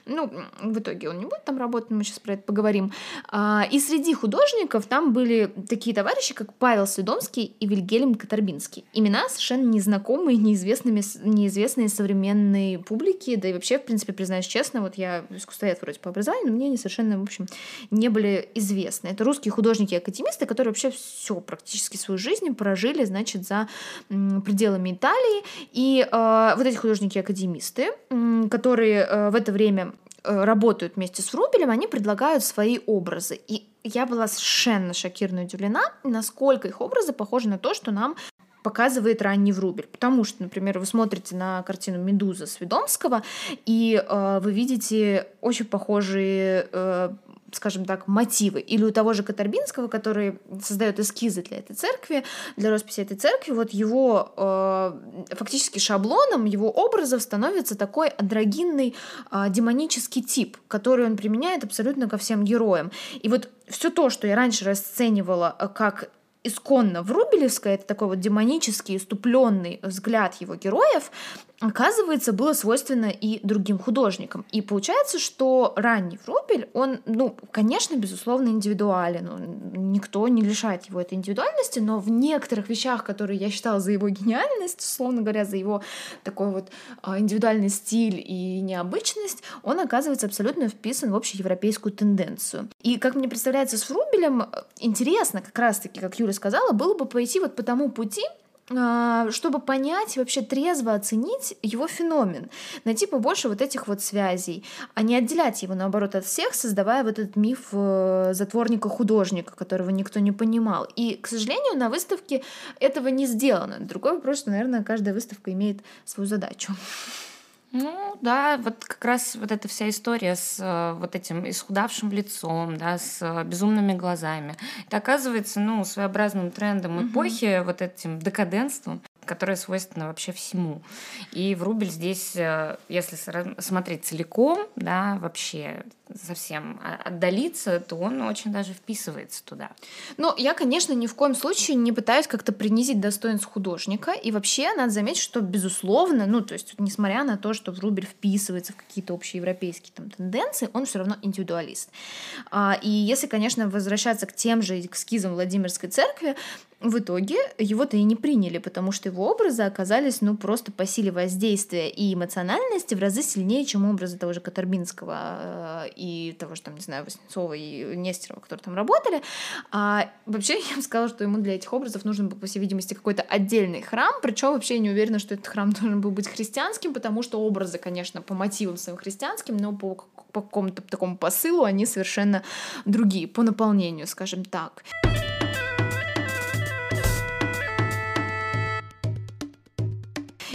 Ну, в итоге он не будет там работать, мы сейчас про это поговорим. А, и среди художников там были такие товарищи, как Павел Свидомский и Вильгельм Катарбинский. Имена совершенно незнакомые, неизвестными, неизвестные современной публике, да и вообще, в принципе, признаюсь честно, вот я искусствовед вроде по образованию, но мне они совершенно, в общем, не были известны. Это русские художники и академисты, которые вообще все практически свою жизнь прожили, значит, за пределами Италии. И э, вот эти художники и академисты, э, которые э, в это время работают вместе с Врубелем, они предлагают свои образы. И я была совершенно шокирована и удивлена, насколько их образы похожи на то, что нам показывает ранний Врубель. Потому что, например, вы смотрите на картину «Медуза» Свидомского, и э, вы видите очень похожие э, скажем так, мотивы. Или у того же Катарбинского, который создает эскизы для этой церкви, для росписи этой церкви, вот его э, фактически шаблоном его образов становится такой андрогинный э, демонический тип, который он применяет абсолютно ко всем героям. И вот все то, что я раньше расценивала э, как исконно врубелевское, это такой вот демонический, иступленный взгляд его героев, оказывается, было свойственно и другим художникам. И получается, что ранний Врубель, он, ну, конечно, безусловно, индивидуален. Он, никто не лишает его этой индивидуальности, но в некоторых вещах, которые я считала за его гениальность, условно говоря, за его такой вот а, индивидуальный стиль и необычность, он оказывается абсолютно вписан в общеевропейскую тенденцию. И, как мне представляется, с Врубелем интересно, как раз-таки, как Юля сказала, было бы пойти вот по тому пути, чтобы понять, вообще трезво оценить его феномен, найти побольше вот этих вот связей, а не отделять его, наоборот, от всех, создавая вот этот миф э, затворника-художника, которого никто не понимал. И, к сожалению, на выставке этого не сделано. Другой вопрос, что, наверное, каждая выставка имеет свою задачу. Ну да, вот как раз вот эта вся история с э, вот этим исхудавшим лицом, да, с э, безумными глазами. Это оказывается, ну, своеобразным трендом эпохи, вот этим декаденством, которая свойственна вообще всему. И Врубель здесь, э, если смотреть целиком, да, вообще совсем отдалиться, то он очень даже вписывается туда. Ну, я, конечно, ни в коем случае не пытаюсь как-то принизить достоинство художника. И вообще, надо заметить, что, безусловно, ну, то есть, несмотря на то, что Врубель вписывается в какие-то общеевропейские там тенденции, он все равно индивидуалист. А, и если, конечно, возвращаться к тем же эскизам Владимирской церкви, в итоге его-то и не приняли, потому что его образы оказались, ну, просто по силе воздействия и эмоциональности в разы сильнее, чем образы того же Катарбинского э, и того же, там, не знаю, Васнецова и Нестерова, которые там работали. А вообще, <laughs> я бы сказала, что ему для этих образов нужен был, по всей видимости, какой-то отдельный храм, причем вообще я не уверена, что этот храм <laughs> должен был быть христианским, потому что образы, конечно, по мотивам своим христианским, но по, по какому-то такому посылу они совершенно другие, по наполнению, скажем так.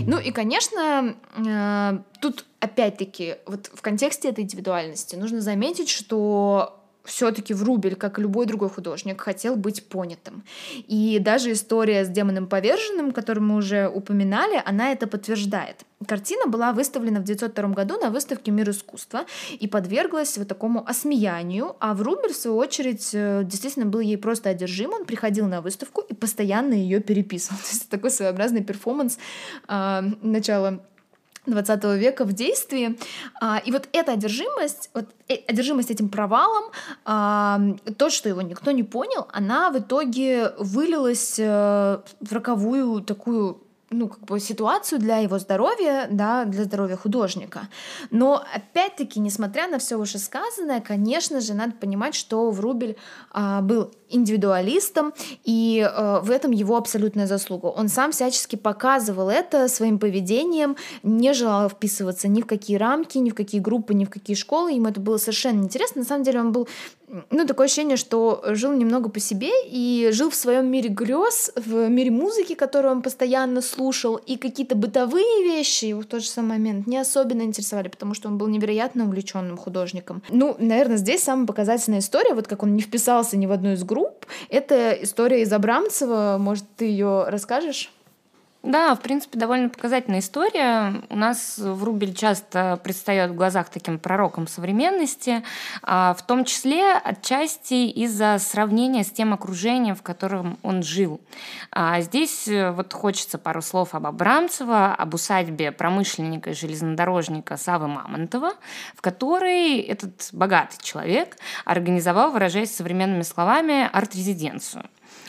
Ну и, конечно, э, тут опять-таки вот в контексте этой индивидуальности нужно заметить, что все-таки Врубель, как и любой другой художник, хотел быть понятым. И даже история с демоном поверженным, которую мы уже упоминали, она это подтверждает. Картина была выставлена в 1902 году на выставке «Мир искусства» и подверглась вот такому осмеянию, а Врубель, в свою очередь, э, действительно был ей просто одержим, он приходил на выставку и постоянно ее переписывал. <laughs> То есть такой своеобразный перформанс э, начала 20 века в действии. А, и вот эта одержимость, вот э, одержимость этим провалом, а, то, что его никто не понял, она в итоге вылилась э, в роковую такую ну, как бы ситуацию для его здоровья, да, для здоровья художника. Но, опять-таки, несмотря на все вышесказанное, конечно же, надо понимать, что Врубель а, был индивидуалистом, и э, в этом его абсолютная заслуга. Он сам всячески показывал это своим поведением, не желал вписываться ни в какие рамки, ни в какие группы, ни в какие школы. Ему это было совершенно интересно. На самом деле он был ну, такое ощущение, что жил немного по себе и жил в своем мире грез, в мире музыки, которую он постоянно слушал, и какие-то бытовые вещи его в тот же самый момент не особенно интересовали, потому что он был невероятно увлеченным художником. Ну, наверное, здесь самая показательная история, вот как он не вписался ни в одну из групп, это история из Абрамцева, может, ты ее расскажешь? Да, в принципе, довольно показательная история. У нас Врубель часто предстает в глазах таким пророком современности, а в том числе отчасти из-за сравнения с тем окружением, в котором он жил. А здесь э, вот хочется пару слов об Абрамцево, об усадьбе промышленника и железнодорожника Савы Мамонтова, в которой этот богатый человек организовал, выражаясь современными словами, арт-резиденцию.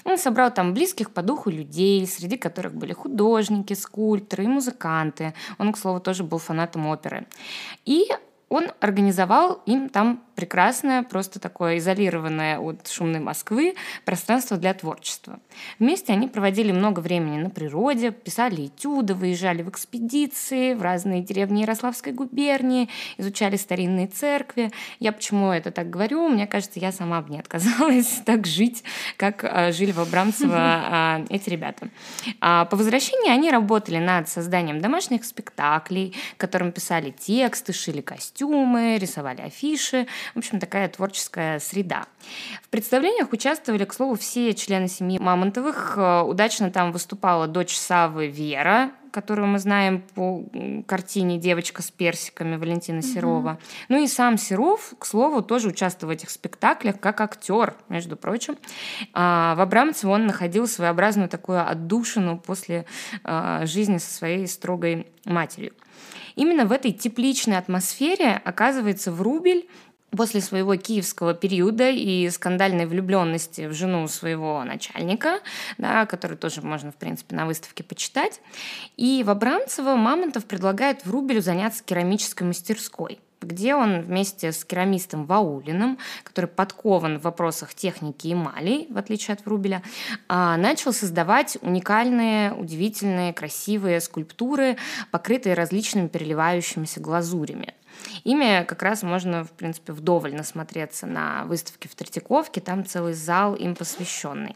Он собрал там близких по духу людей, среди которых были художники, скульпторы и музыканты. Он, к слову, тоже был фанатом оперы. И он организовал им там прекрасное, просто такое изолированное от шумной Москвы пространство для творчества. Вместе они проводили много времени на природе, писали этюды, выезжали в экспедиции в разные деревни Ярославской губернии, изучали старинные церкви. Я почему это так говорю? Мне кажется, я сама бы не отказалась <laughs> так жить, как а, жили в Абрамцево а, эти ребята. А по возвращении они работали над созданием домашних спектаклей, которым писали тексты, шили костюмы, рисовали афиши. В общем, такая творческая среда. В представлениях участвовали, к слову, все члены семьи Мамонтовых. Э, удачно там выступала дочь Савы Вера, которую мы знаем по картине «Девочка с персиками» Валентина Серова. Угу. Ну и сам Серов, к слову, тоже участвовал в этих спектаклях как актер, между прочим. А в Абрамцево он находил своеобразную такую отдушину после а, жизни со своей строгой матерью. Именно в этой тепличной атмосфере оказывается Врубель после своего киевского периода и скандальной влюбленности в жену своего начальника, да, который тоже можно, в принципе, на выставке почитать. И в Абрамцево Мамонтов предлагает Врубелю заняться керамической мастерской где он вместе с керамистом Ваулиным, который подкован в вопросах техники эмалей, в отличие от Врубеля, а, начал создавать уникальные, удивительные, красивые скульптуры, покрытые различными переливающимися глазурями. Ими как раз можно, в принципе, вдоволь насмотреться на выставке в Третьяковке, там целый зал им посвященный.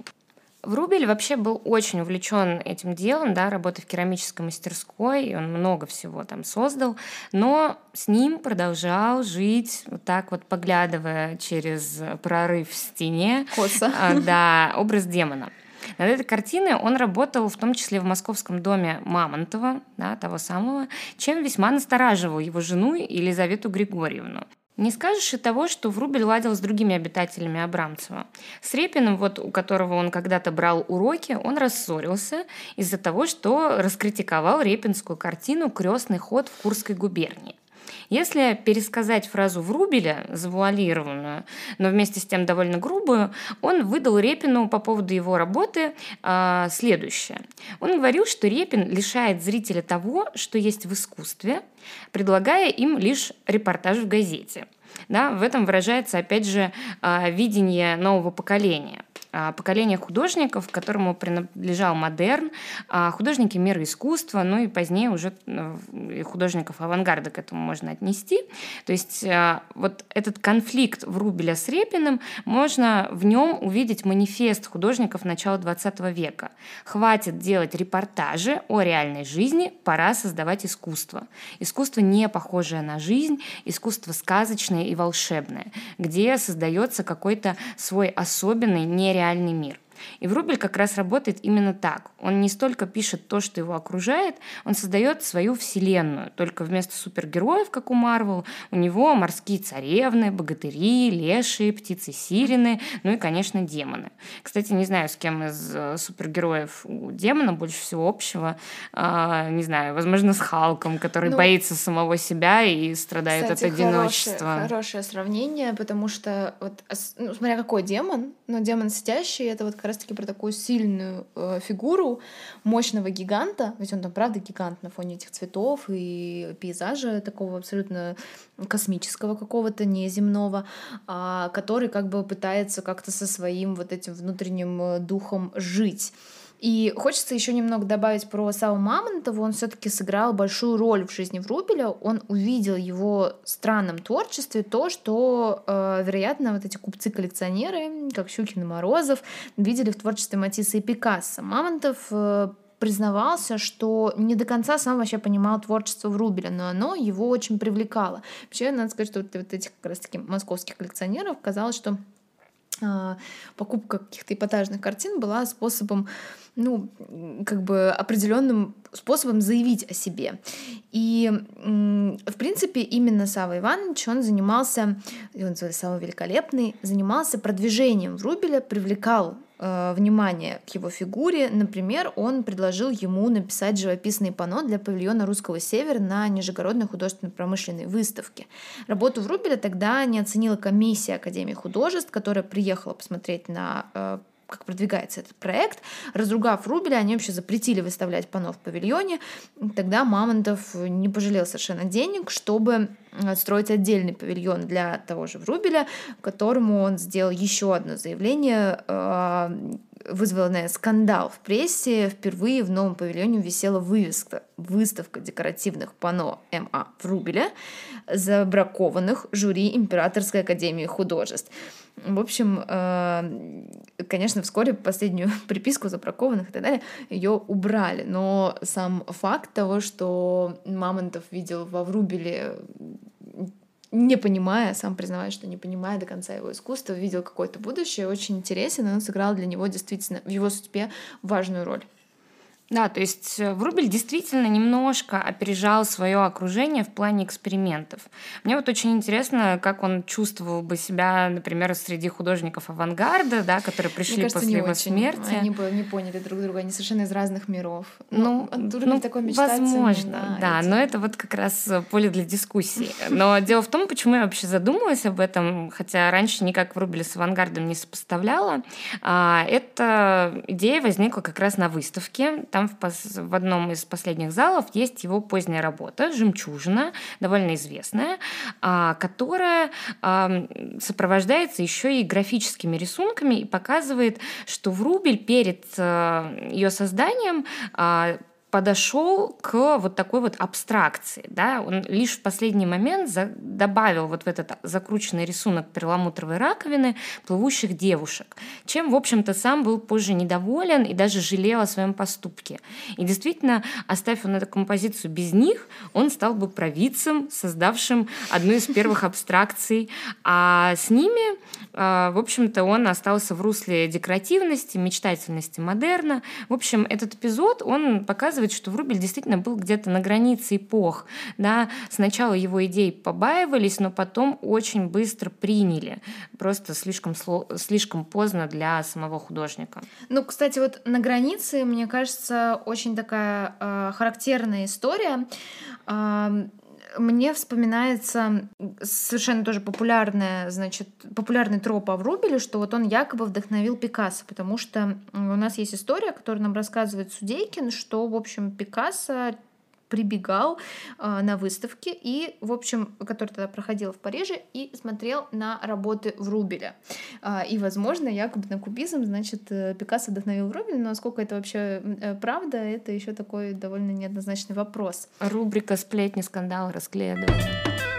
Врубель вообще был очень увлечен этим делом, да, работой в керамической мастерской, и он много всего там создал, но с ним продолжал жить вот так вот, поглядывая через прорыв в стене. Коса. Да, образ демона. Над этой картиной он работал в том числе в московском доме Мамонтова, да, того самого, чем весьма настораживал его жену Елизавету Григорьевну. Не скажешь и того, что Врубель ладил с другими обитателями Абрамцева. С Репиным, вот, у которого он когда-то брал уроки, он рассорился из-за того, что раскритиковал репинскую картину «Крестный ход в Курской губернии». Если пересказать фразу Врубеля, завуалированную, но вместе с тем довольно грубую, он выдал Репину по поводу его работы э, следующее. Он говорил, что Репин лишает зрителя того, что есть в искусстве, предлагая им лишь репортаж в газете. Да, в этом выражается, опять же, э, видение нового поколения – а, поколение художников, которому принадлежал модерн, а, художники мира искусства, ну и позднее уже э, художников авангарда к этому можно отнести. То есть а, вот этот конфликт Врубеля с Репиным, можно в нем увидеть манифест художников начала XX века. Хватит делать репортажи о реальной жизни, пора создавать искусство. Искусство не похожее на жизнь, искусство сказочное и волшебное, где создается какой-то свой особенный, нереальный реальный мир. И Врубель как раз работает именно так. Он не столько пишет то, что его окружает, он создает свою вселенную. Только вместо супергероев, как у Марвел, у него морские царевны, богатыри, лешие, птицы сирены, ну и, конечно, демоны. Кстати, не знаю, с кем из э, супергероев у демона больше всего общего. А, не знаю, возможно, с Халком, который ну, боится самого себя и страдает кстати, от одиночества. Хорошее, хорошее сравнение, потому что вот, ну, смотря какой демон, но демон сидящий, это вот как раз-таки про такую сильную э, фигуру мощного гиганта, ведь он там правда гигант на фоне этих цветов и пейзажа такого абсолютно космического какого-то, неземного, а, который как бы пытается как-то со своим вот этим внутренним э, духом жить. И хочется еще немного добавить про Сау Мамонтова. Он все-таки сыграл большую роль в жизни Врубеля. Он увидел его странном творчестве то, что, э, вероятно, вот эти купцы-коллекционеры, как Щукин и Морозов, видели в творчестве Матисса и Пикассо. Мамонтов э, признавался, что не до конца сам вообще понимал творчество Врубеля, но оно его очень привлекало. Вообще, надо сказать, что вот, вот этих как раз-таки московских коллекционеров казалось, что покупка каких-то эпатажных картин была способом ну, как бы определенным способом заявить о себе. И, в принципе, именно Сава Иванович, он занимался, он Сава Великолепный, занимался продвижением Врубеля, привлекал э, внимание к его фигуре. Например, он предложил ему написать живописные панно для павильона Русского Севера на Нижегородной художественно-промышленной выставке. Работу Врубеля тогда не оценила комиссия Академии художеств, которая приехала посмотреть на э, как продвигается этот проект. Разругав Рубеля, они вообще запретили выставлять панно в павильоне. Тогда Мамонтов не пожалел совершенно денег, чтобы строить отдельный павильон для того же Врубеля, которому он сделал еще одно заявление, а, вызванное скандал в прессе. Впервые в новом павильоне висела вывеска «Выставка декоративных панно М.А. Врубеля, забракованных жюри Императорской академии художеств». В общем, э, конечно, вскоре последнюю <laughs> приписку забракованных и так далее ее убрали. Но сам факт того, что Мамонтов видел во Врубеле не понимая, сам признавая, что не понимая до конца его искусства, видел какое-то будущее, очень интересен, и он сыграл для него действительно в его судьбе важную роль. Да, то есть э, Врубель действительно немножко опережал свое окружение в плане экспериментов. Мне вот очень интересно, как он чувствовал бы себя, например, среди художников авангарда, да, которые пришли Мне кажется, после его очень. смерти. Они бы не поняли друг друга, они совершенно из разных миров. Ну, ну, ну такой возможно, да, эти... но это вот как раз поле для дискуссии. Но <laughs> дело в том, почему я вообще задумалась об этом, хотя раньше никак Врубеля с авангардом не сопоставляла. А, эта идея возникла как раз на выставке. Там там в, в одном из последних залов есть его поздняя работа «Жемчужина», довольно известная, а, которая а, сопровождается еще и графическими рисунками и показывает, что Врубель перед а, ее созданием подошел к вот такой вот абстракции, да, он лишь в последний момент за, добавил вот в этот закрученный рисунок перламутровой раковины плывущих девушек, чем, в общем-то, сам был позже недоволен и даже жалел о своем поступке. И действительно, оставив он эту композицию без них, он стал бы провидцем, создавшим одну из первых <laughs> абстракций, а с ними, а, в общем-то, он остался в русле декоративности, мечтательности модерна. В общем, этот эпизод, он показывает показывает, что Врубель действительно был где-то на границе эпох. Да? Сначала его идеи побаивались, но потом очень быстро приняли. Просто слишком, слишком поздно для самого художника. Ну, кстати, вот на границе, мне кажется, очень такая э, характерная история. Мне вспоминается совершенно тоже популярная, значит, популярный троп о Врубеле, что вот он якобы вдохновил Пикассо, потому что у нас есть история, которую нам рассказывает Судейкин, что, в общем, Пикассо прибегал э, на выставки и, в общем, который тогда проходил в Париже, и смотрел на работы Врубеля. Э, и, возможно, якобы на кубизм, значит, э, Пикассо вдохновил Врубеля, но насколько это вообще э, правда, это еще такой довольно неоднозначный вопрос. Рубрика «Сплетни, скандал, расследование».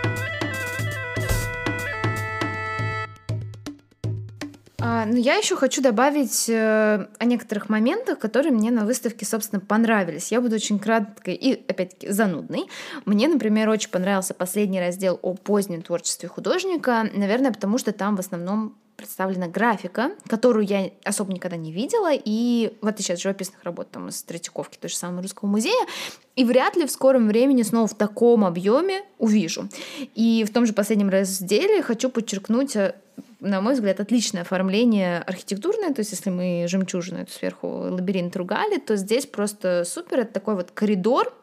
А, но я еще хочу добавить э, о некоторых моментах, которые мне на выставке, собственно, понравились. Я буду очень краткой и, опять-таки, занудной. Мне, например, очень понравился последний раздел о позднем творчестве художника, наверное, потому что там в основном представлена графика, которую я особо никогда не видела, и в отличие от живописных работ там, из Третьяковки, той же самой Русского музея, и вряд ли в скором времени снова в таком объеме увижу. И в том же последнем разделе хочу подчеркнуть э, на мой взгляд, отличное оформление архитектурное. То есть, если мы жемчужину эту сверху лабиринт ругали, то здесь просто супер. Это такой вот коридор,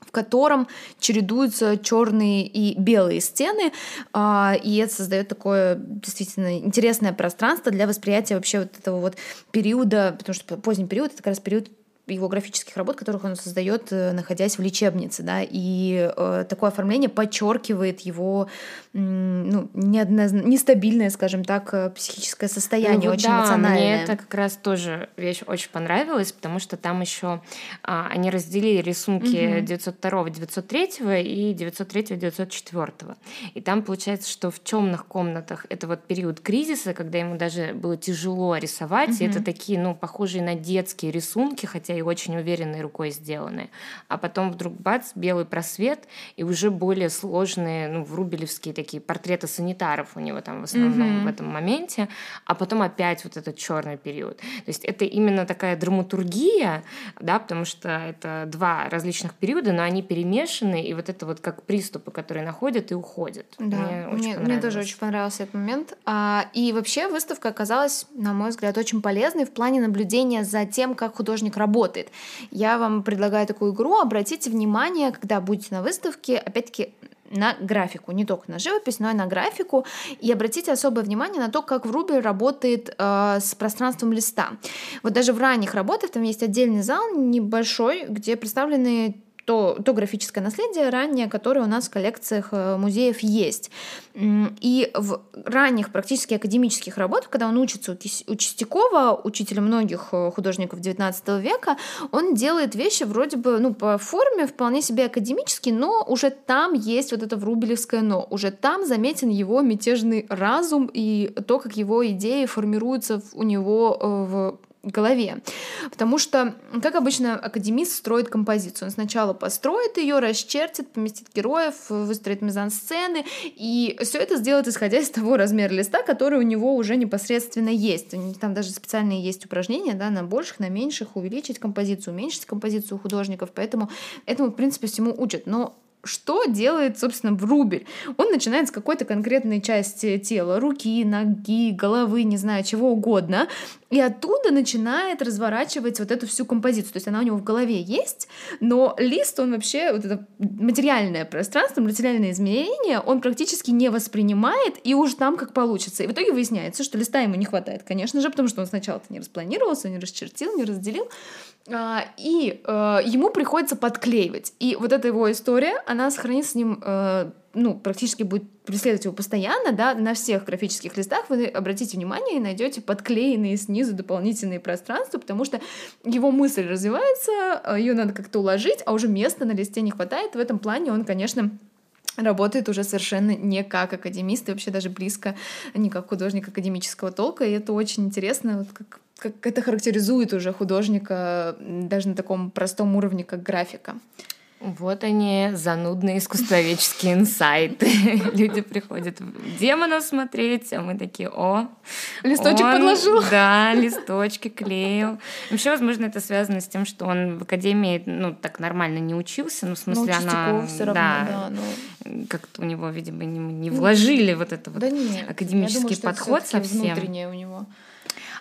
в котором чередуются черные и белые стены, а, и это создает такое действительно интересное пространство для восприятия вообще вот этого вот периода, потому что поздний период это как раз период его графических работ, которых он создает, э, находясь в лечебнице, да, и э, такое оформление подчеркивает его ну, неодноз... нестабильное, скажем так, э, психическое состояние, ну, очень да, эмоциональное. Мне это как раз тоже вещь очень понравилась, потому что там еще а, они разделили рисунки угу. 902, 903 и 903, 904. И там получается, что в темных комнатах это вот период кризиса, когда ему даже было тяжело рисовать, угу. и это такие, ну, похожие на детские рисунки, хотя и очень уверенной рукой сделаны. А потом вдруг бац, белый просвет, и уже более сложные, ну, врубелевские такие портреты санитаров у него там в основном mm-hmm. в этом моменте, а потом опять вот этот черный период. То есть это именно такая драматургия, да, потому что это два различных периода, но они перемешаны, и вот это вот как приступы, которые находят и уходят. Да, мне, очень мне, мне тоже очень понравился этот момент. А, и вообще выставка оказалась, на мой взгляд, очень полезной в плане наблюдения за тем, как художник работает работает. Я вам предлагаю такую игру. Обратите внимание, когда будете на выставке, опять-таки, на графику, не только на живопись, но и на графику. И обратите особое внимание на то, как Врубель работает э, с пространством листа. Вот даже в ранних работах там есть отдельный зал небольшой, где представлены то, то графическое наследие раннее, которое у нас в коллекциях э, музеев есть. И в ранних практически академических работах, когда он учится у Чистякова, учителя многих э, художников XIX века, он делает вещи вроде бы ну, по форме вполне себе академические, но уже там есть вот это врубелевское «но». Уже там заметен его мятежный разум и то, как его идеи формируются у него э, в голове. Потому что, как обычно, академист строит композицию. Он сначала построит ее, расчертит, поместит героев, выстроит мизансцены, и все это сделает, исходя из того размера листа, который у него уже непосредственно есть. Там даже специальные есть упражнения да, на больших, на меньших, увеличить композицию, уменьшить композицию художников, поэтому этому, в принципе, всему учат. Но что делает, собственно, Врубель? Он начинает с какой-то конкретной части тела, руки, ноги, головы, не знаю, чего угодно, и оттуда начинает разворачивать вот эту всю композицию. То есть она у него в голове есть, но лист, он вообще, вот это материальное пространство, материальное измерение, он практически не воспринимает, и уж там как получится. И в итоге выясняется, что листа ему не хватает, конечно же, потому что он сначала-то не распланировался, не расчертил, не разделил, а, и э, ему приходится подклеивать. И вот эта его история, она сохранится с ним э, ну, практически будет преследовать его постоянно, да, на всех графических листах вы обратите внимание и найдете подклеенные снизу дополнительные пространства, потому что его мысль развивается, э, ее надо как-то уложить, а уже места на листе не хватает. В этом плане он, конечно, работает уже совершенно не как академист и вообще даже близко не как художник академического толка. И это очень интересно, вот как, как это характеризует уже художника даже на таком простом уровне, как графика. Вот они, занудные искусствоведческие инсайты. <laughs> Люди приходят демонов смотреть, а мы такие, о, Листочек он, подложил. <laughs> Да, листочки клеил. Вообще, возможно, это связано с тем, что он в академии, ну, так нормально не учился, ну, в смысле, ну, она... Все равно, да, да но... как-то у него, видимо, не, не вложили вот это вот да нет, академический думаю, подход совсем. внутреннее у него.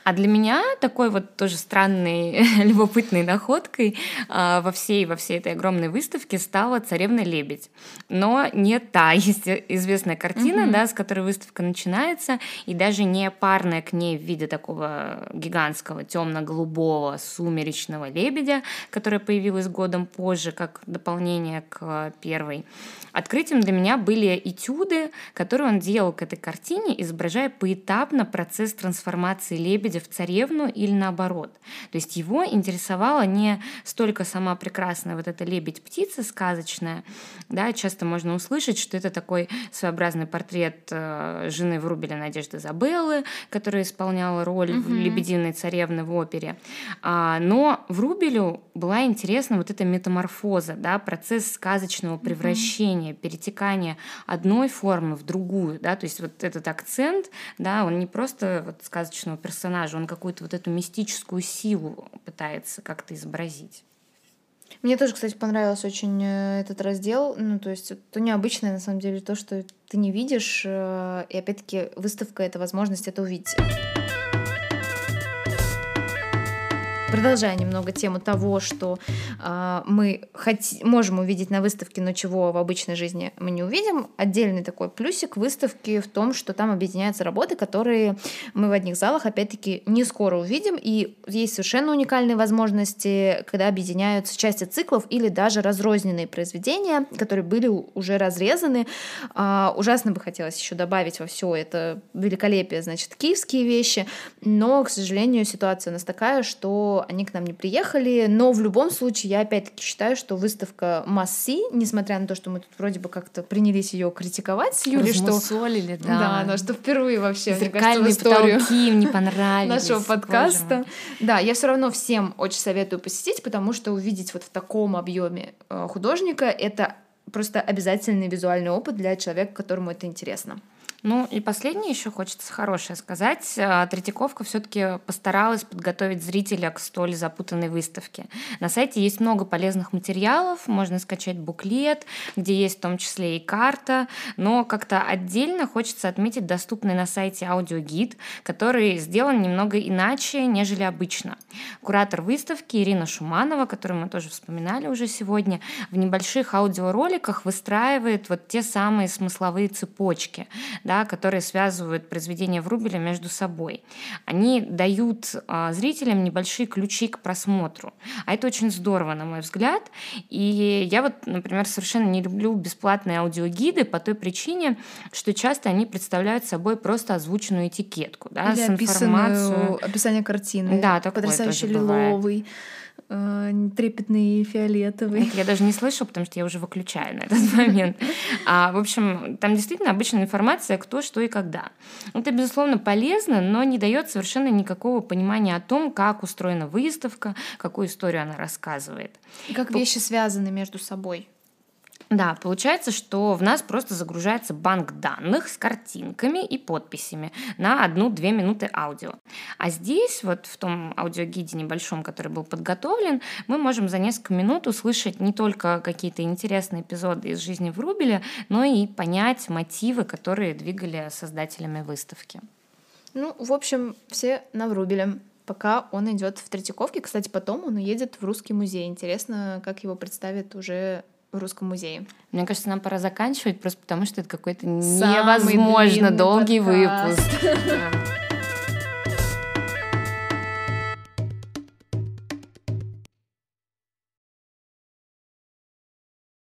А для меня такой вот тоже странной, <laughs> любопытной находкой а, во всей, во всей этой огромной выставке стала «Царевна лебедь». Но не та <laughs> есть известная картина, mm-hmm. да, с которой выставка начинается, и даже не парная к ней в виде такого гигантского темно-голубого сумеречного лебедя, которая появилась годом позже, как дополнение к первой. Открытием для меня были этюды, которые он делал к этой картине, изображая поэтапно процесс трансформации лебедя в царевну или наоборот. То есть его интересовала не столько сама прекрасная вот эта лебедь-птица сказочная, да, часто можно услышать, что это такой своеобразный портрет э, жены Врубеля Надежды Забеллы, которая исполняла роль угу. лебединой царевны в опере. А, но Врубелю была интересна вот эта метаморфоза, да, процесс сказочного превращения перетекание, перетекание одной формы в другую, да, то есть вот этот акцент, да, он не просто вот сказочного персонажа, он какую-то вот эту мистическую силу пытается как-то изобразить. Мне тоже, кстати, понравился очень э, этот раздел. Ну, то есть, то необычное, на самом деле, то, что ты не видишь. Э, и опять-таки, выставка — это возможность это увидеть. Продолжая немного тему того, что э, мы хот- можем увидеть на выставке, но чего в обычной жизни мы не увидим, отдельный такой плюсик выставки в том, что там объединяются работы, которые мы в одних залах, опять-таки, не скоро увидим, и есть совершенно уникальные возможности, когда объединяются части циклов или даже разрозненные произведения, которые были уже разрезаны. Э, ужасно бы хотелось еще добавить во все это великолепие, значит, киевские вещи, но, к сожалению, ситуация у нас такая, что они к нам не приехали, но в любом случае я опять-таки считаю, что выставка Масси, несмотря на то, что мы тут вроде бы как-то принялись ее критиковать с Юлей, что... <laughs> да. Да, да, что впервые вообще, Зеркальные мне кажется, в историю потолки им не понравились. нашего подкаста. Да, я все равно всем очень советую посетить, потому что увидеть вот в таком объеме э, художника — это просто обязательный визуальный опыт для человека, которому это интересно. Ну и последнее еще хочется хорошее сказать. А, Третьяковка все-таки постаралась подготовить зрителя к столь запутанной выставке. На сайте есть много полезных материалов, можно скачать буклет, где есть в том числе и карта, но как-то отдельно хочется отметить доступный на сайте аудиогид, который сделан немного иначе, нежели обычно. Куратор выставки Ирина Шуманова, которую мы тоже вспоминали уже сегодня, в небольших аудиороликах выстраивает вот те самые смысловые цепочки, да, да, которые связывают произведения Врубеля между собой. Они дают а, зрителям небольшие ключи к просмотру. А это очень здорово, на мой взгляд. И я вот, например, совершенно не люблю бесплатные аудиогиды по той причине, что часто они представляют собой просто озвученную этикетку, да, Или с информацией. описание картины. Да, такое тоже лиловый. Бывает э, трепетный фиолетовый. Это я даже не слышу, потому что я уже выключаю на этот момент. <laughs> А, в общем, там действительно обычная информация, кто, что и когда. Это, безусловно, полезно, но не дает совершенно никакого понимания о том, как устроена выставка, какую историю она рассказывает. И как вещи связаны между собой. Да, получается, что в нас просто загружается банк данных с картинками и подписями на одну-две минуты аудио. А здесь, вот в том аудиогиде небольшом, который был подготовлен, мы можем за несколько минут услышать не только какие-то интересные эпизоды из жизни Врубеля, но и понять мотивы, которые двигали создателями выставки. Ну, в общем, все на Врубеле пока он идет в Третьяковке. Кстати, потом он уедет в Русский музей. Интересно, как его представят уже в Русском музее. Мне кажется, нам пора заканчивать, просто потому что это какой-то невозможно долгий подкаст. выпуск. <laughs>